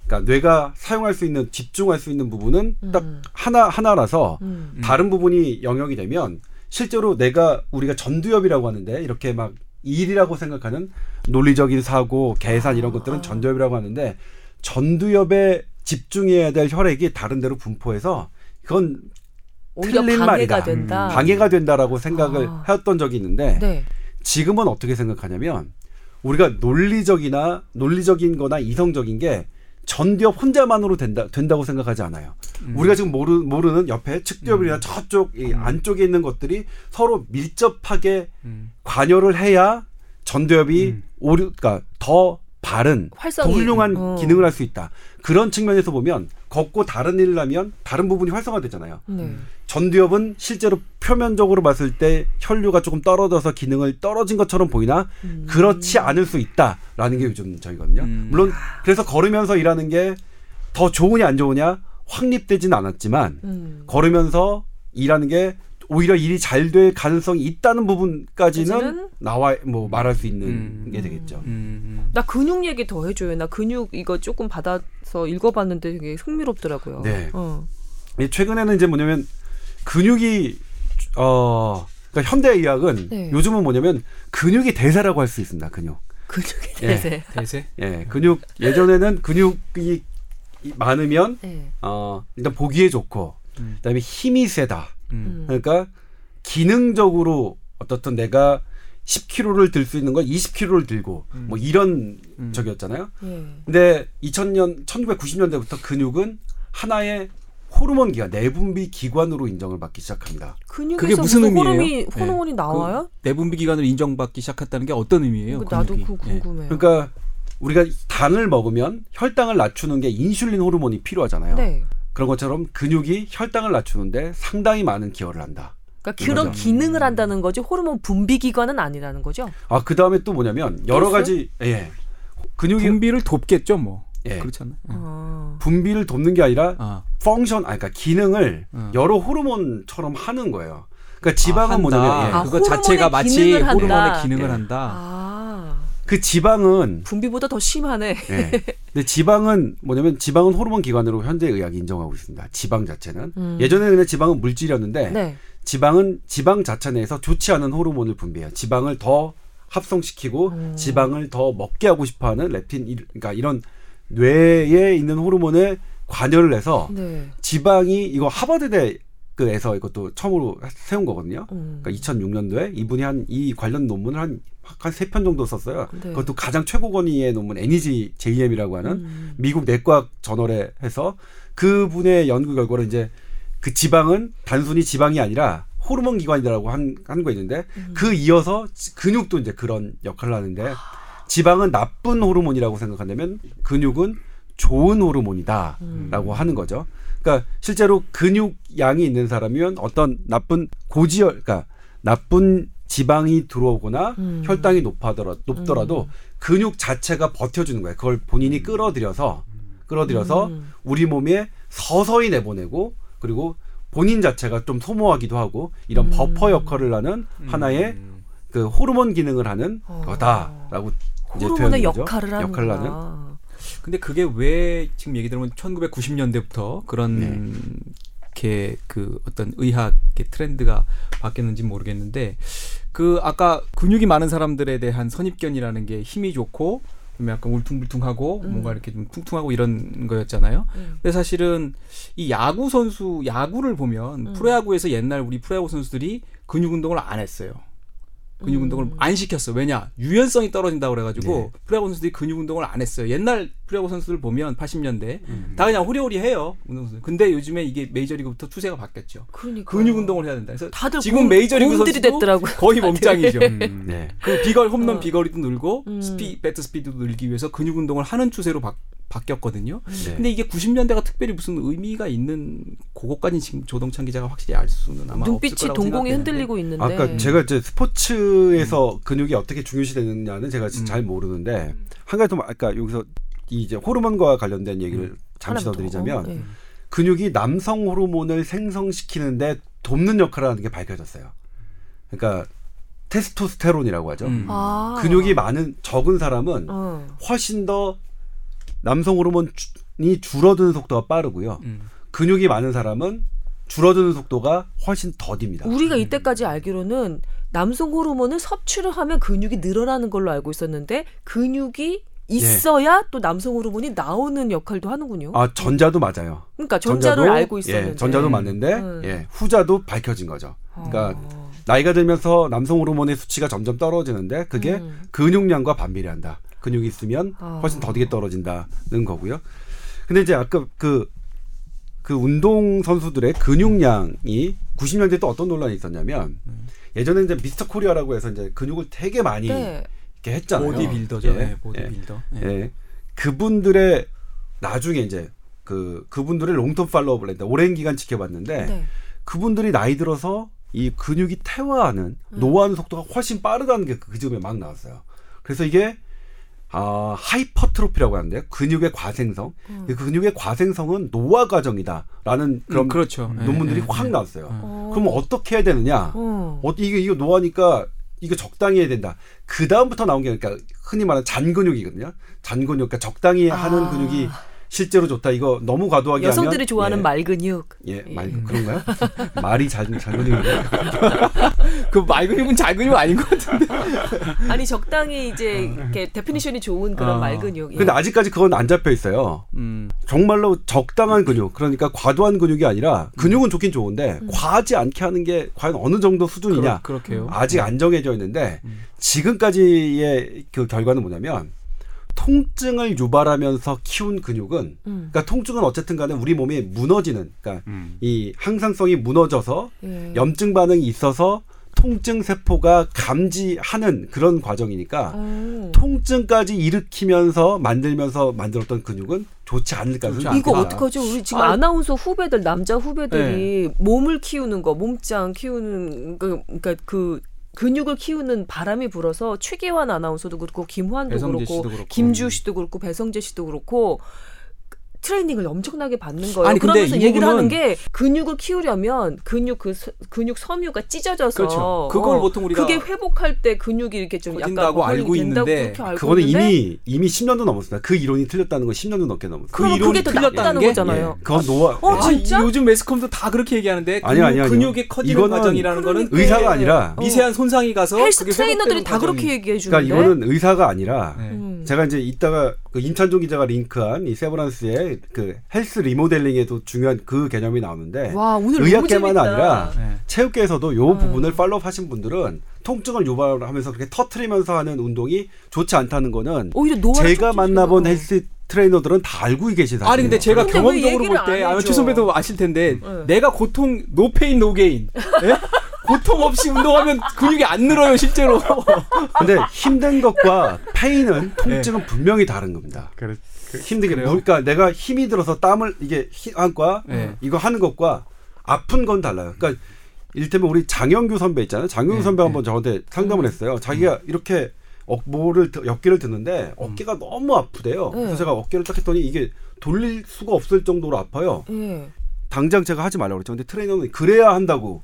그러니까 뇌가 사용할 수 있는 집중할 수 있는 부분은 딱 음. 하나 하나라서 음. 다른 부분이 영역이 되면 실제로 내가 우리가 전두엽이라고 하는데 이렇게 막 일이라고 생각하는 논리적인 사고, 계산 이런 것들은 아. 전두엽이라고 하는데 전두엽에 집중해야 될 혈액이 다른 데로 분포해서 그건 틀린 방해가 말이다. 된다. 방해가 된다라고 생각을 아. 해왔던 적이 있는데 네. 지금은 어떻게 생각하냐면 우리가 논리적이나 논리적인 거나 이성적인 게 전두엽 혼자만으로 된다, 된다고 생각하지 않아요. 음. 우리가 지금 모르, 모르는 옆에 측두엽이나 저쪽 이 안쪽에 있는 것들이 서로 밀접하게 음. 관여를 해야 전두엽이 음. 오류, 그러니까 더 더 활성이 훌륭한 어. 기능을 할 수 있다. 그런 측면에서 보면 걷고 다른 일을 하면 다른 부분이 활성화되잖아요. 네. 전두엽은 실제로 표면적으로 봤을 때 혈류가 조금 떨어져서 기능을 떨어진 것처럼 보이나 음. 그렇지 않을 수 있다라는 게 요즘 저희거든요. 음. 물론 그래서 걸으면서 일하는 게 더 좋으냐 안 좋으냐 확립되지는 않았지만 음. 걸으면서 일하는 게 오히려 일이 잘 될 가능성이 있다는 부분까지는 까지는? 나와 뭐 말할 수 있는 음. 게 되겠죠. 음. 나 근육 얘기 더 해줘요. 나 근육 이거 조금 받아서 읽어봤는데 되게 흥미롭더라고요. 네. 어. 이 최근에는 이제 뭐냐면 근육이 어 그러니까 현대 의학은 네. 요즘은 뭐냐면 근육이 대사라고 할 수 있습니다. 근육. 근육의 예. 대세. 대세. 예, 근육 예전에는 근육이 이- 많으면 네. 어 일단 보기에 좋고 음. 그다음에 힘이 세다. 음. 음. 그러니까 기능적으로 어떻든 내가 10kg를 들 수 있는 걸 20kg를 들고 음. 뭐 이런 음. 적이었잖아요. 예. 근데 2000년 1990년대부터 근육은 하나의 호르몬 기관, 내분비 기관으로 인정을 받기 시작합니다. 근육에서 그게 무슨 의미예요? 호르몬이, 네. 호르몬이 나와요? 내분비 기관을 인정받기 시작했다는 게 어떤 의미예요? 이거 나도 예. 궁금해요. 그러니까 우리가 당을 먹으면 혈당을 낮추는 게 인슐린 호르몬이 필요하잖아요. 네. 그런 것처럼 근육이 혈당을 낮추는데 상당히 많은 기여를 한다. 그러니까 그런 맞아. 기능을 한다는 거지 호르몬 분비 기관은 아니라는 거죠. 아, 그 다음에 또 뭐냐면 여러? 가지 예. 근육이 분비를 돕겠죠, 뭐. 예. 예. 아. 분비를 돕는 게 아니라 아, 펑션, 아, 그러니까 기능을 어. 여러 호르몬처럼 하는 거예요. 그러니까 지방은 아. 뭐냐면 예. 아, 그거 자체가 마치. 호르몬의 기능을 예. 한다. 아. 그 지방은 분비보다 더 심하네. 예. 근데 지방은 뭐냐면 지방은 호르몬 기관으로 현대 의학이 인정하고 있습니다. 지방 자체는 음. 예전에는 그냥 지방은 물질이었는데 네. 지방은 지방 자체 내에서 좋지 않은 호르몬을 분비해요. 지방을 더 합성시키고 음. 지방을 더 먹게 하고 싶어하는 이- 그러니까 이런 뇌에 있는 호르몬에 관여를 해서 네. 지방이 이거 하버드대에서 이것도 처음으로 세운 거거든요. 음. 그러니까 2006년도에 이분이 한 이 관련 논문을 한 한 세 편 정도 썼어요. 네. 그것도 가장 최고 권위의 논문 NEG JM이라고 하는 음. 미국 내과학 저널에 해서 그분의 연구 결과로 이제 그 지방은 단순히 지방이 아니라 호르몬 기관이라고 한, 한 거 있는데 음. 그 이어서 지- 근육도 이제 그런 역할을 하는데 지방은 나쁜 호르몬이라고 생각한다면 근육은 좋은 호르몬이다라고 음. 하는 거죠. 그러니까 실제로 근육 양이 있는 사람이면 어떤 나쁜 고지혈, 그러니까 나쁜 지방이 들어오거나 음. 혈당이 높아더라, 높더라도 근육 자체가 버텨주는 거예요. 그걸 본인이 끌어들여서 끌어들여서 음. 우리 몸에 서서히 내보내고 그리고 본인 자체가 좀 소모하기도 하고 이런 음. 버퍼 역할을 하는 하나의 음. 그 호르몬 기능을 하는 어. 거다라고 이제 호르몬의. 역할을 하는 역할을 하는 근데 그게 왜 지금 얘기 들으면 1990년대부터 그런 네. 게그 어떤 의학의 트렌드가 바뀌었는지 모르겠는데 그 아까 근육이 많은 사람들에 대한 선입견이라는 게 힘이 좋고 좀 약간 울퉁불퉁하고 음. 뭔가 이렇게 좀 퉁퉁하고 이런 거였잖아요. 음. 근데 사실은 이 야구 선수 야구를 보면 음. 프로야구에서 옛날 우리 프로야구 선수들이 근육 운동을 안 했어요. 근육 음. 운동을 안 시켰어. 왜냐? 유연성이 떨어진다고 그래가지고 네. 프로야구 선수들이 근육 운동을 안 했어요. 옛날 프로야구 선수들 보면 80년대 음. 다 그냥 호리호리 해요. 운동 선수. 근데 요즘에 이게 메이저리그부터 추세가 바뀌었죠. 그러니까 근육 운동을 해야 된다. 그래서 다들 지금 공- 메이저리그 선수도 됐더라고요. 거의. 몸짱이죠. 음. 네. 그 비거리 홈런 어. 비거리도 늘고 음. 스피 배트 스피드도 늘기 위해서 근육 운동을 하는 추세로 바, 바뀌었거든요. 네. 근데 이게 90년대가 특별히 무슨 의미가 있는 그거까지 지금 조동찬 기자가 확실히 알 수는 아마 눈빛이 없을 거라고 동공이. 흔들리고 있는데 아까 제가 이제 스포츠에서 근육이 어떻게 중요시되느냐는 제가 음. 잘 모르는데 한 가지 좀 아까 여기서 이 이제 호르몬과 관련된 얘기를 잠시 더 드리자면 어, 네. 근육이 남성 호르몬을 생성시키는데 돕는 역할을 하는 게 밝혀졌어요. 그러니까 테스토스테론이라고 하죠. 음. 아. 근육이 많은 적은 사람은 어. 훨씬 더 남성 호르몬이 줄어드는 속도가 빠르고요. 음. 근육이 많은 사람은 줄어드는 속도가 훨씬 더딥니다. 우리가 이때까지 알기로는 남성 호르몬을 섭취를 하면 근육이 늘어나는 걸로 알고 있었는데 근육이 있어야 또 남성 호르몬이 나오는 역할도 하는군요. 아 전자도 맞아요. 그러니까 전자를 전자도, 알고 있었는데. 예, 전자도 음. 맞는데 음. 예, 후자도 밝혀진 거죠. 그러니까 어. 나이가 들면서 남성 호르몬의 수치가 점점 떨어지는데 그게 음. 근육량과 반비례한다. 근육이 있으면 아. 훨씬 더디게 떨어진다는 거고요. 근데 이제 아까 그, 그 운동 선수들의 근육량이 90년대 또 어떤 논란이 있었냐면 예전에 이제 미스터 코리아라고 해서 이제 근육을 되게 많이 네. 이렇게 했잖아요. 보디빌더죠. 예, 네, 보디빌더. 예. 예. 예. 그분들의 나중에 이제 그 그분들의 long-term follow를 했다. 오랜 기간 지켜봤는데 네. 그분들이 나이 들어서 이 근육이 퇴화하는 음. 노화하는 속도가 훨씬 빠르다는 게 그 즈음에 막 나왔어요. 그래서 이게 아, 하이퍼트로피라고 하는데 근육의 과생성. 음. 그 근육의 과생성은 노화 과정이다라는 그런 음, 그렇죠. 예, 논문들이 예, 확 예. 나왔어요. 어. 그럼 어떻게 해야 되느냐? 어. 어, 이게 이거 노화니까 이거 적당히 해야 된다. 그 다음부터 나온 게 그러니까 흔히 말하는 잔근육이거든요. 잔근육, 그러니까 적당히 하는 아. 근육이 실제로 좋다. 이거 너무 과도하게 여성들이 하면 좋아하는 예, 말 근육. 예, 말 그런가요? 말이 잔 잔근육인가요? 그 말 근육은 잘근육 아닌 것 같은데. 아니 적당히 이제 이렇게 definition이 좋은 그런 아. 말 근육. 예. 근데 아직까지 그건 안 잡혀 있어요. 음. 정말로 적당한 근육, 그러니까 과도한 근육이 아니라 근육은 좋긴 좋은데 과하지 않게 하는 게 과연 어느 정도 수준이냐? 그렇, 그렇게요. 아직 안 정해져 있는데 음. 지금까지의 그 결과는 뭐냐면 통증을 유발하면서 키운 근육은 음. 그러니까 통증은 어쨌든 간에 우리 몸이 무너지는 그러니까 음. 이 항상성이 무너져서 예. 염증 반응이 있어서 통증 세포가 감지하는 그런 과정이니까 어. 통증까지 일으키면서 만들면서 만들었던 근육은 좋지 않을 가능성이 좋지 이거. 어떡하죠? 우리 지금 아. 아나운서 후배들 남자 후배들이 네. 몸을 키우는 거, 몸짱 키우는 그 그러니까 그 근육을 키우는 바람이 불어서 최기환 아나운서도 그렇고 김환도 그렇고 그렇고. 김지우 씨도 그렇고 배성재 씨도 그렇고 트레이닝을 엄청나게 받는 거예요. 아니, 그러면서 이 얘기를 하는 게 근육을 키우려면 근육 그 서- 근육 섬유가 찢어져서 그렇죠. 그걸 어, 보통 우리가 그게 회복할 때 근육이 이렇게 좀 약간 알고 있는데 그렇게 알고 그거는 있는데 이미 이미 10년도 넘었습니다. 그 이론이 틀렸다는 건 10년도 넘게 넘었어요. 그 이론이 그게 더 틀렸다는 게? 거잖아요. 예. 그건 노화. 어, 아, 진짜? 이- 요즘 매스컴도 다 그렇게 얘기하는데 아니요, 아니요, 아니요. 근육이 커지는 과정이라는 거는 그러니까. 의사가 아니라 어. 미세한 손상이 가서 헬스 트레이너들이 다 그렇게 과정이- 얘기해 주는데. 그러니까 이거는 의사가 아니라 네. 음. 제가 이제 이따가 그 임찬종 기자가 링크한 이 세브란스의 그 헬스 리모델링에도 중요한 그 개념이 나오는데 와 의학계만. 아니라 네. 체육계에서도 요 음. 부분을 follow 하신 분들은 통증을 유발하면서 그렇게 터트리면서 하는 운동이 좋지 않다는 거는 제가 만나본 헬스 트레이너들은 다 알고 사실이에요. 아니 근데 제가 왜 경험적으로 볼때안 아마? 최 선배도 아실 텐데 네. 내가 고통 no pain no gain 예? 고통 없이 운동하면 근육이 안 늘어요 실제로 근데 힘든 것과 pain은 통증은 분명히 다른 겁니다. 그래, 힘들게 그래요? 그러니까 내가 힘이 들어서 땀을 이게 한과 네. 이거 하는 것과 아픈 건 달라요. 그러니까 일테면 우리 장영규 선배 있잖아요. 장영규 네, 선배 가 네. 한번 저한테 상담을 했어요. 자기가 이렇게 어깨를 드- 어깨를 드는데 어깨가 너무 아프대요. 네. 그래서 제가 어깨를 딱 했더니 이게 돌릴 수가 없을 정도로 아파요. 예. 당장 제가 하지 말라고 그랬죠. 근데 트레이너는 그래야 한다고.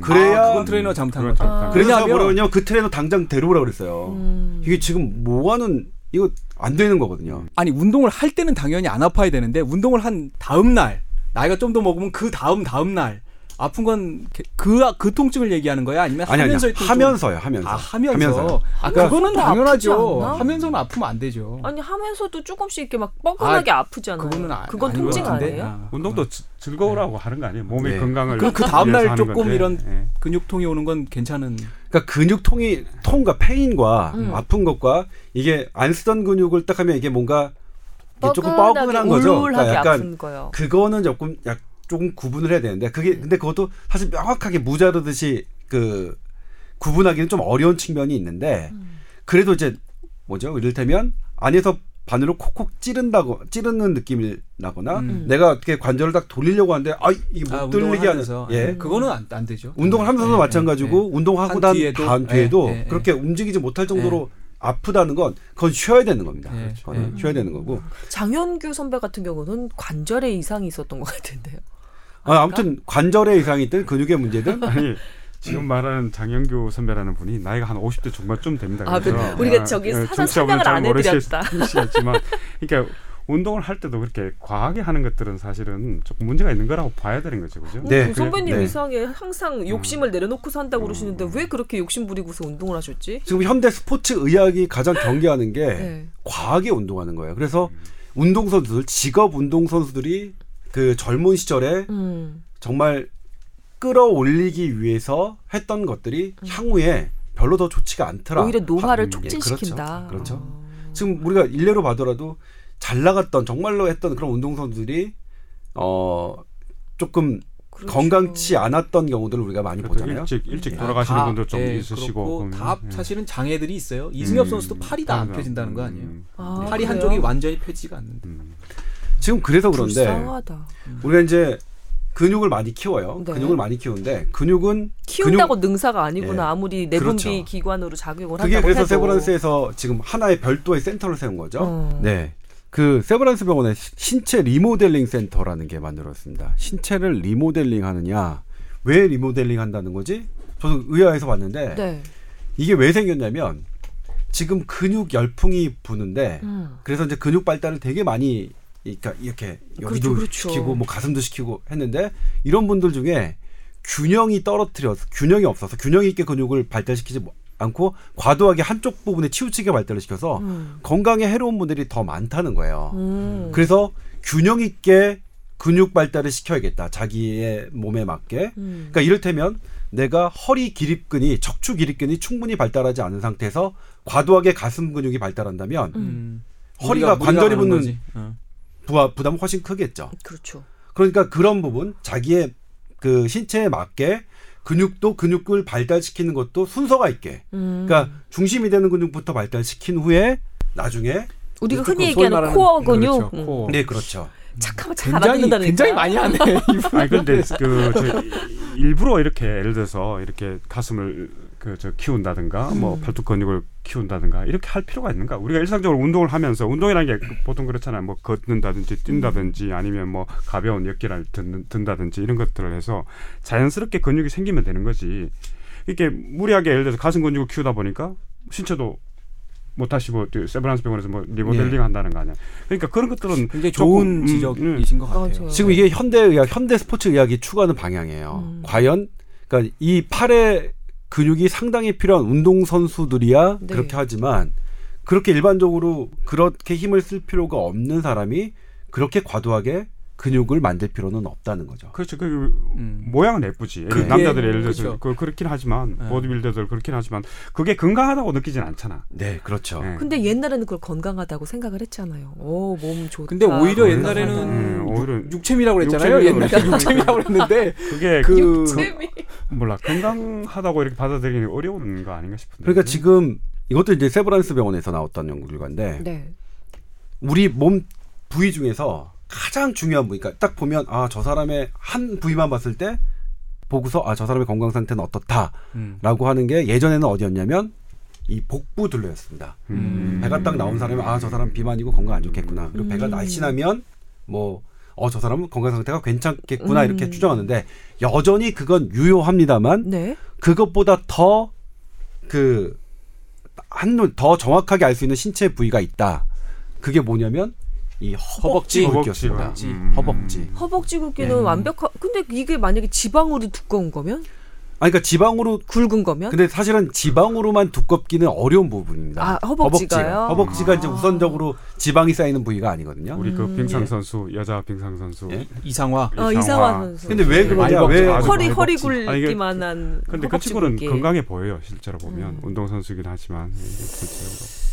그래야 아, 그건 트레이너 잘못한 거죠. 아. 그래서 그러냐면 그 트레이너 당장 데려오라 그랬어요. 음. 이게 지금 뭐 하는 이거 안 되는 거거든요. 아니 운동을 할 때는 당연히 안 아파야 되는데 운동을 한 다음 날 나이가 좀 더 먹으면 그 다음 다음 날 아픈 건그그 통증을 얘기하는 거야 아니면 아니 아니 하면서의 통증? 하면서요. 하면서. 아 하면서 하면서요. 아 하면서도 그거는 아프지 당연하죠? 하면서는 아프면 안 되죠 아니 하면서도 조금씩 이렇게 막 뻐근하게 아, 프잖아요 그거는 아, 그건 통증? 아니에요? 아, 운동도 지- 즐거우라고 하는 거 아니에요? 몸의 네. 건강을 그럼 그 다음 날 조금 건데. 이런 예. 근육통이 오는 건 괜찮은 그러니까 근육통이 통과 페인과 음. 아픈 것과 이게 안 쓰던 근육을 딱 하면 이게 뭔가 이게 조금 뻐근하게, 뻐근한 거죠. 그러니까 약간 아픈 거요. 그거는 조금 약 조금 구분을 해야 되는데 그게 근데 그것도 사실 명확하게 무자르듯이 그 구분하기는 좀 어려운 측면이 있는데 음. 그래도 이제 뭐죠? 이를테면 안에서 바늘로 콕콕 찌른다고 찌르는 느낌이 나거나 음. 내가 어떻게 관절을 딱 돌리려고 하는데 아 이게 못 아, 돌리게 하면서 예 음. 그거는 안, 안 되죠 운동을 하면서도 예, 마찬가지고 예, 운동하고 한난 뒤에도, 다음 뒤에도 예, 예, 그렇게 움직이지 못할 정도로 아프다는 건 그건 쉬어야 되는 겁니다. 예. 쉬어야 되는 거고. 장현규 선배 같은 경우는 관절에 이상이 있었던 것 같은데요. 아, 아무튼 관절에 이상이 있든 근육의 문제든 아니 지금 말하는 장영규 선배라는 분이 나이가 한 50대 중반쯤 됩니다. 아, 그래서 우리가 아, 저기 예, 사전 설명을 잘안 해드렸다. 모르시겠지만 그러니까 운동을 할 때도 그렇게 과하게 하는 것들은 사실은 조금 문제가 있는 거라고 봐야 되는 거죠, 그죠? 네. 그 선배님 네. 이상에 항상 욕심을 내려놓고 산다고 그러시는데 왜 그렇게 욕심 부리고서 운동을 하셨지? 지금 현대 스포츠 의학이 가장 경계하는 게 네. 과하게 운동하는 거예요. 그래서 운동 선수들 직업 운동 선수들이 그 젊은 시절에 음. 정말 끌어올리기 위해서 했던 것들이 향후에 별로 더 좋지가 않더라. 오히려 노화를 하- 촉진시킨다. 예, 그렇죠. 그렇죠. 어. 지금 우리가 일례로 봐더라도 잘 나갔던 정말로 했던 그런 운동 선수들이 어 조금 그렇죠. 건강치 않았던 경우들을 우리가 많이 그래도 보잖아요. 일찍 일찍 예. 돌아가시는 다, 분도 좀 예, 있으시고 다 예. 사실은 장애들이 있어요 이승엽 음. 선수도 팔이 다 안 펴진다는 거 아니에요 음, 아, 팔이 그래요? 한쪽이 완전히 펴지가 않는데 음. 지금 그래서 그런데 불쌍하다. 우리가 이제 근육을 많이 키워요. 네. 근육을 많이 키우는데 근육은 키운다고 능사가 아니구나. 예. 아무리 내분비 그렇죠. 기관으로 작용을 그게 한다고 그래서 해도. 세브란스에서 지금 하나의 별도의 센터를 세운 거죠. 어. 네. 그 세브란스 병원에 시- 신체 리모델링 센터라는 게 만들어졌습니다. 신체를 리모델링 하느냐? 왜 리모델링 한다는 거지? 저도 의아해서 봤는데 네. 이게 왜 생겼냐면 지금 근육 열풍이 부는데 음. 그래서 이제 근육 발달을 되게 많이 그러니까 이렇게 여기도 그렇죠, 그렇죠. 시키고 뭐 가슴도 시키고 했는데 이런 분들 중에 균형이 떨어뜨려서 균형이 없어서 균형 있게 근육을 발달시키지 뭐- 않고 과도하게 한쪽 부분에 치우치게 발달을 시켜서 음. 건강에 해로운 분들이 더 많다는 거예요. 음. 그래서 균형 있게 근육 발달을 시켜야겠다. 자기의 몸에 맞게. 음. 그러니까 이를테면 내가 허리 기립근이 척추 기립근이 충분히 발달하지 않은 상태에서 과도하게 가슴 근육이 발달한다면 음. 허리가 무리가 관절이 붙는 거지. 어. 부하, 부담 훨씬 크겠죠. 그렇죠. 그러니까 그런 부분 자기의 그 신체에 맞게 근육도 근육을 발달시키는 것도 순서가 있게. 음. 그러니까 중심이 되는 근육부터 발달시킨 후에 나중에 우리가 흔히 얘기하는 말하는- 코어 근육. 그렇죠, 음. 코어. 네 그렇죠. 착하면 잘 굉장히 알아듣는다니까. 굉장히 많이 하네. 이분. 아니 근데 그 저, 일부러 이렇게 예를 들어서 이렇게 가슴을 그 저 키운다든가 뭐 팔뚝 근육을 키운다든가 이렇게 할 필요가 있는가? 우리가 일상적으로 운동을 하면서 운동이라는 게 보통 그렇잖아요. 뭐 걷는다든지 뛴다든지 아니면 뭐 가벼운 역기를 든, 든다든지 이런 것들을 해서 자연스럽게 근육이 생기면 되는 거지. 이렇게 무리하게 예를 들어서 가슴 근육을 키우다 보니까 신체도 뭐 다시 뭐 세브란스 병원에서 뭐 리모델링 예. 한다는 거 아니야. 그러니까 그런 것들은 굉장히 조금, 좋은 음, 지적이신 것 같아요. 맞아요. 지금 이게 현대 의학, 현대 스포츠 의학이 추구하는 방향이에요. 음. 과연 그러니까 이 팔의 근육이 상당히 필요한 운동 선수들이야 네. 그렇게 하지만 그렇게 일반적으로 그렇게 힘을 쓸 필요가 없는 사람이 그렇게 과도하게 근육을 만들 필요는 없다는 거죠. 그렇죠. 그 음. 모양은 예쁘지. 그게- 남자들이 예를 들어서 그렇죠. 그 그렇긴 하지만 네. 보디빌더들 그렇긴 하지만 그게 건강하다고 느끼진 않잖아. 네, 그렇죠. 네. 근데 옛날에는 그걸 건강하다고 생각을 했잖아요. 오, 몸 좋다. 근데 오히려. 옛날에는 음, 오히려 육체미라고 그랬잖아요. 옛날에. 육체미라고 그랬는데 그게 그 육체미. 몰라 건강하다고 이렇게 받아들이기 어려운 거 아닌가 싶은데. 그러니까 지금 이것도 이제 세브란스 병원에서 나왔던 연구 결과인데 네. 우리 몸 부위 중에서 가장 중요한 부위, 그러니까 딱 보면 아 저 사람의 한 부위만 봤을 때 보고서 아 저 사람의 건강 상태는 어떻다라고 음. 하는 게 예전에는 어디였냐면 이 복부 둘레였습니다. 음. 배가 딱 나온 사람이 아저 사람 비만이고 건강 안 좋겠구나. 그리고 배가 음. 날씬하면 뭐 어 저 사람은 건강 상태가 괜찮겠구나 음. 이렇게 추정하는데 여전히 그건 유효합니다만 네. 그것보다 더 그 한눈 더 정확하게 알 수 있는 신체 부위가 있다. 그게 뭐냐면 이 허벅지 허벅지. 굵기였습니다. 허벅지. 음. 허벅지. 허벅지 굵기는 네. 완벽한. 근데 이게 만약에 지방으로 두꺼운 거면 아니 그러니까 지방으로 굵은 거면 근데 사실은 지방으로만 두껍기는 어려운 부분입니다. 아, 허벅지가요? 허벅지가 이제 아. 우선적으로 지방이 쌓이는 부위가 아니거든요. 우리 그 음. 빙상 예. 선수 여자 빙상 선수 예? 이상화 어, 이상화 선수. 근데 왜 그러냐? 왜 허리 허리 허벅지. 굵기만한 근데 그 허벅지 친구는 굵기. 건강해 보여요 실제로 보면 음. 운동 선수긴 하지만 전체적으로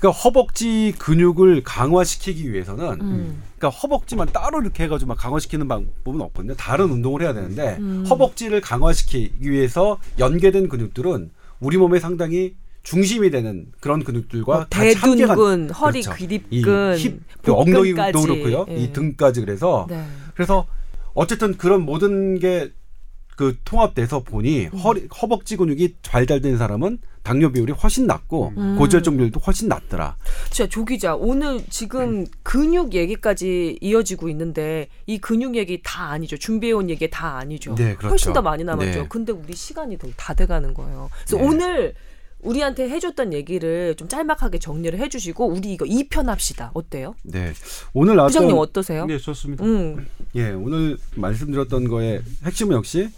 그러니까 허벅지 근육을 강화시키기 위해서는 음. 그러니까 허벅지만 따로 이렇게 해가지고 막 강화시키는 방법은 없거든요. 다른 운동을 해야 되는데 음. 허벅지를 강화시키기 위해서 연계된 근육들은 우리 몸에 상당히 중심이 되는 그런 근육들과 뭐 같이 함께 간 대둔근, 허리 그렇죠. 귀립근, 이 힙, 그 엉덩이도. 그렇고요. 예. 이 등까지 그래서 네. 그래서 어쨌든 그런 모든 게 그 통합돼서 보니 음. 허리 허벅지 근육이 발달된 사람은 당뇨 비율이 훨씬 낮고 음. 고지혈증 비율도 훨씬 낮더라. 자, 조 기자, 오늘 지금 근육 얘기까지 이어지고 있는데 이 근육 얘기 다 아니죠. 준비해온 얘기 다 아니죠. 네, 그렇죠. 훨씬 더 많이 남았죠. 네. 근데 우리 시간이 더다 돼가는 거예요. 그래서 네. 오늘 우리한테 해줬던 얘기를 좀 짤막하게 정리를 해주시고 우리 이거 2편 합시다. 어때요? 네. 오늘 나왔던 부장님 어떠세요? 네 좋습니다. 음, 예, 오늘 말씀드렸던 거의 핵심은 역시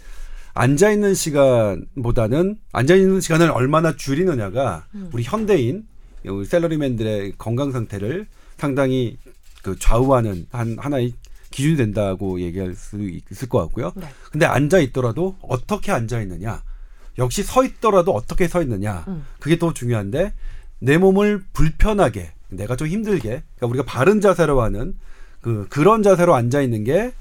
앉아 있는 시간보다는 앉아 있는 시간을 얼마나 줄이느냐가 음. 우리 현대인 우리 셀러리맨들의 건강 상태를 상당히 그 좌우하는 한 하나의 기준이 된다고 얘기할 수 있을 것 같고요. 네. 근데 앉아 있더라도 어떻게 앉아 있느냐, 역시 서 있더라도 어떻게 서 있느냐, 음. 그게 더 중요한데 내 몸을 불편하게 내가 좀 힘들게 그러니까 우리가 바른 자세로 하는 그 그런 자세로 앉아 있는 게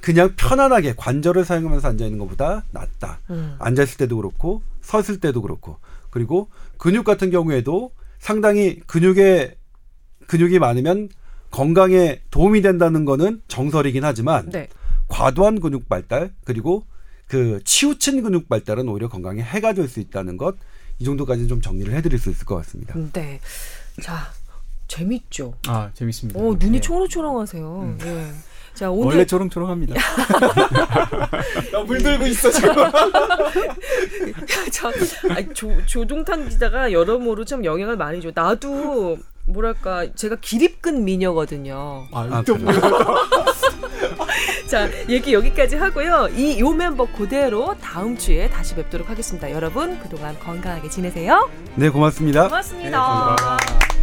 그냥 편안하게 관절을 사용하면서 앉아 있는 것보다 낫다. 음. 앉아 있을 때도 그렇고 서 있을 때도 그렇고 그리고 근육 같은 경우에도 상당히 근육에 근육이 많으면 건강에 도움이 된다는 거는 정설이긴 하지만 네. 과도한 근육 발달 그리고 그 치우친 근육 발달은 오히려 건강에 해가 될 수 있다는 것 이 정도까지는 좀 정리를 해드릴 수 있을 것 같습니다. 네. 자, 재밌죠. 아 재밌습니다. 어, 눈이 네. 초롱초롱하세요. 예. 자, 오늘 원래 초롱초롱합니다. 나 물 들고 있어 지금. 참, 아니, 조, 조동탄 기자가 여러모로 참 영향을 많이 줘. 나도 뭐랄까 제가 기립근 미녀거든요. 아, 아, 또 그래요? 자, 얘기 여기까지 하고요. 이 요 멤버 그대로 다음 주에 다시 뵙도록 하겠습니다. 여러분 그동안 건강하게 지내세요. 네, 고맙습니다. 고맙습니다. 감사합니다.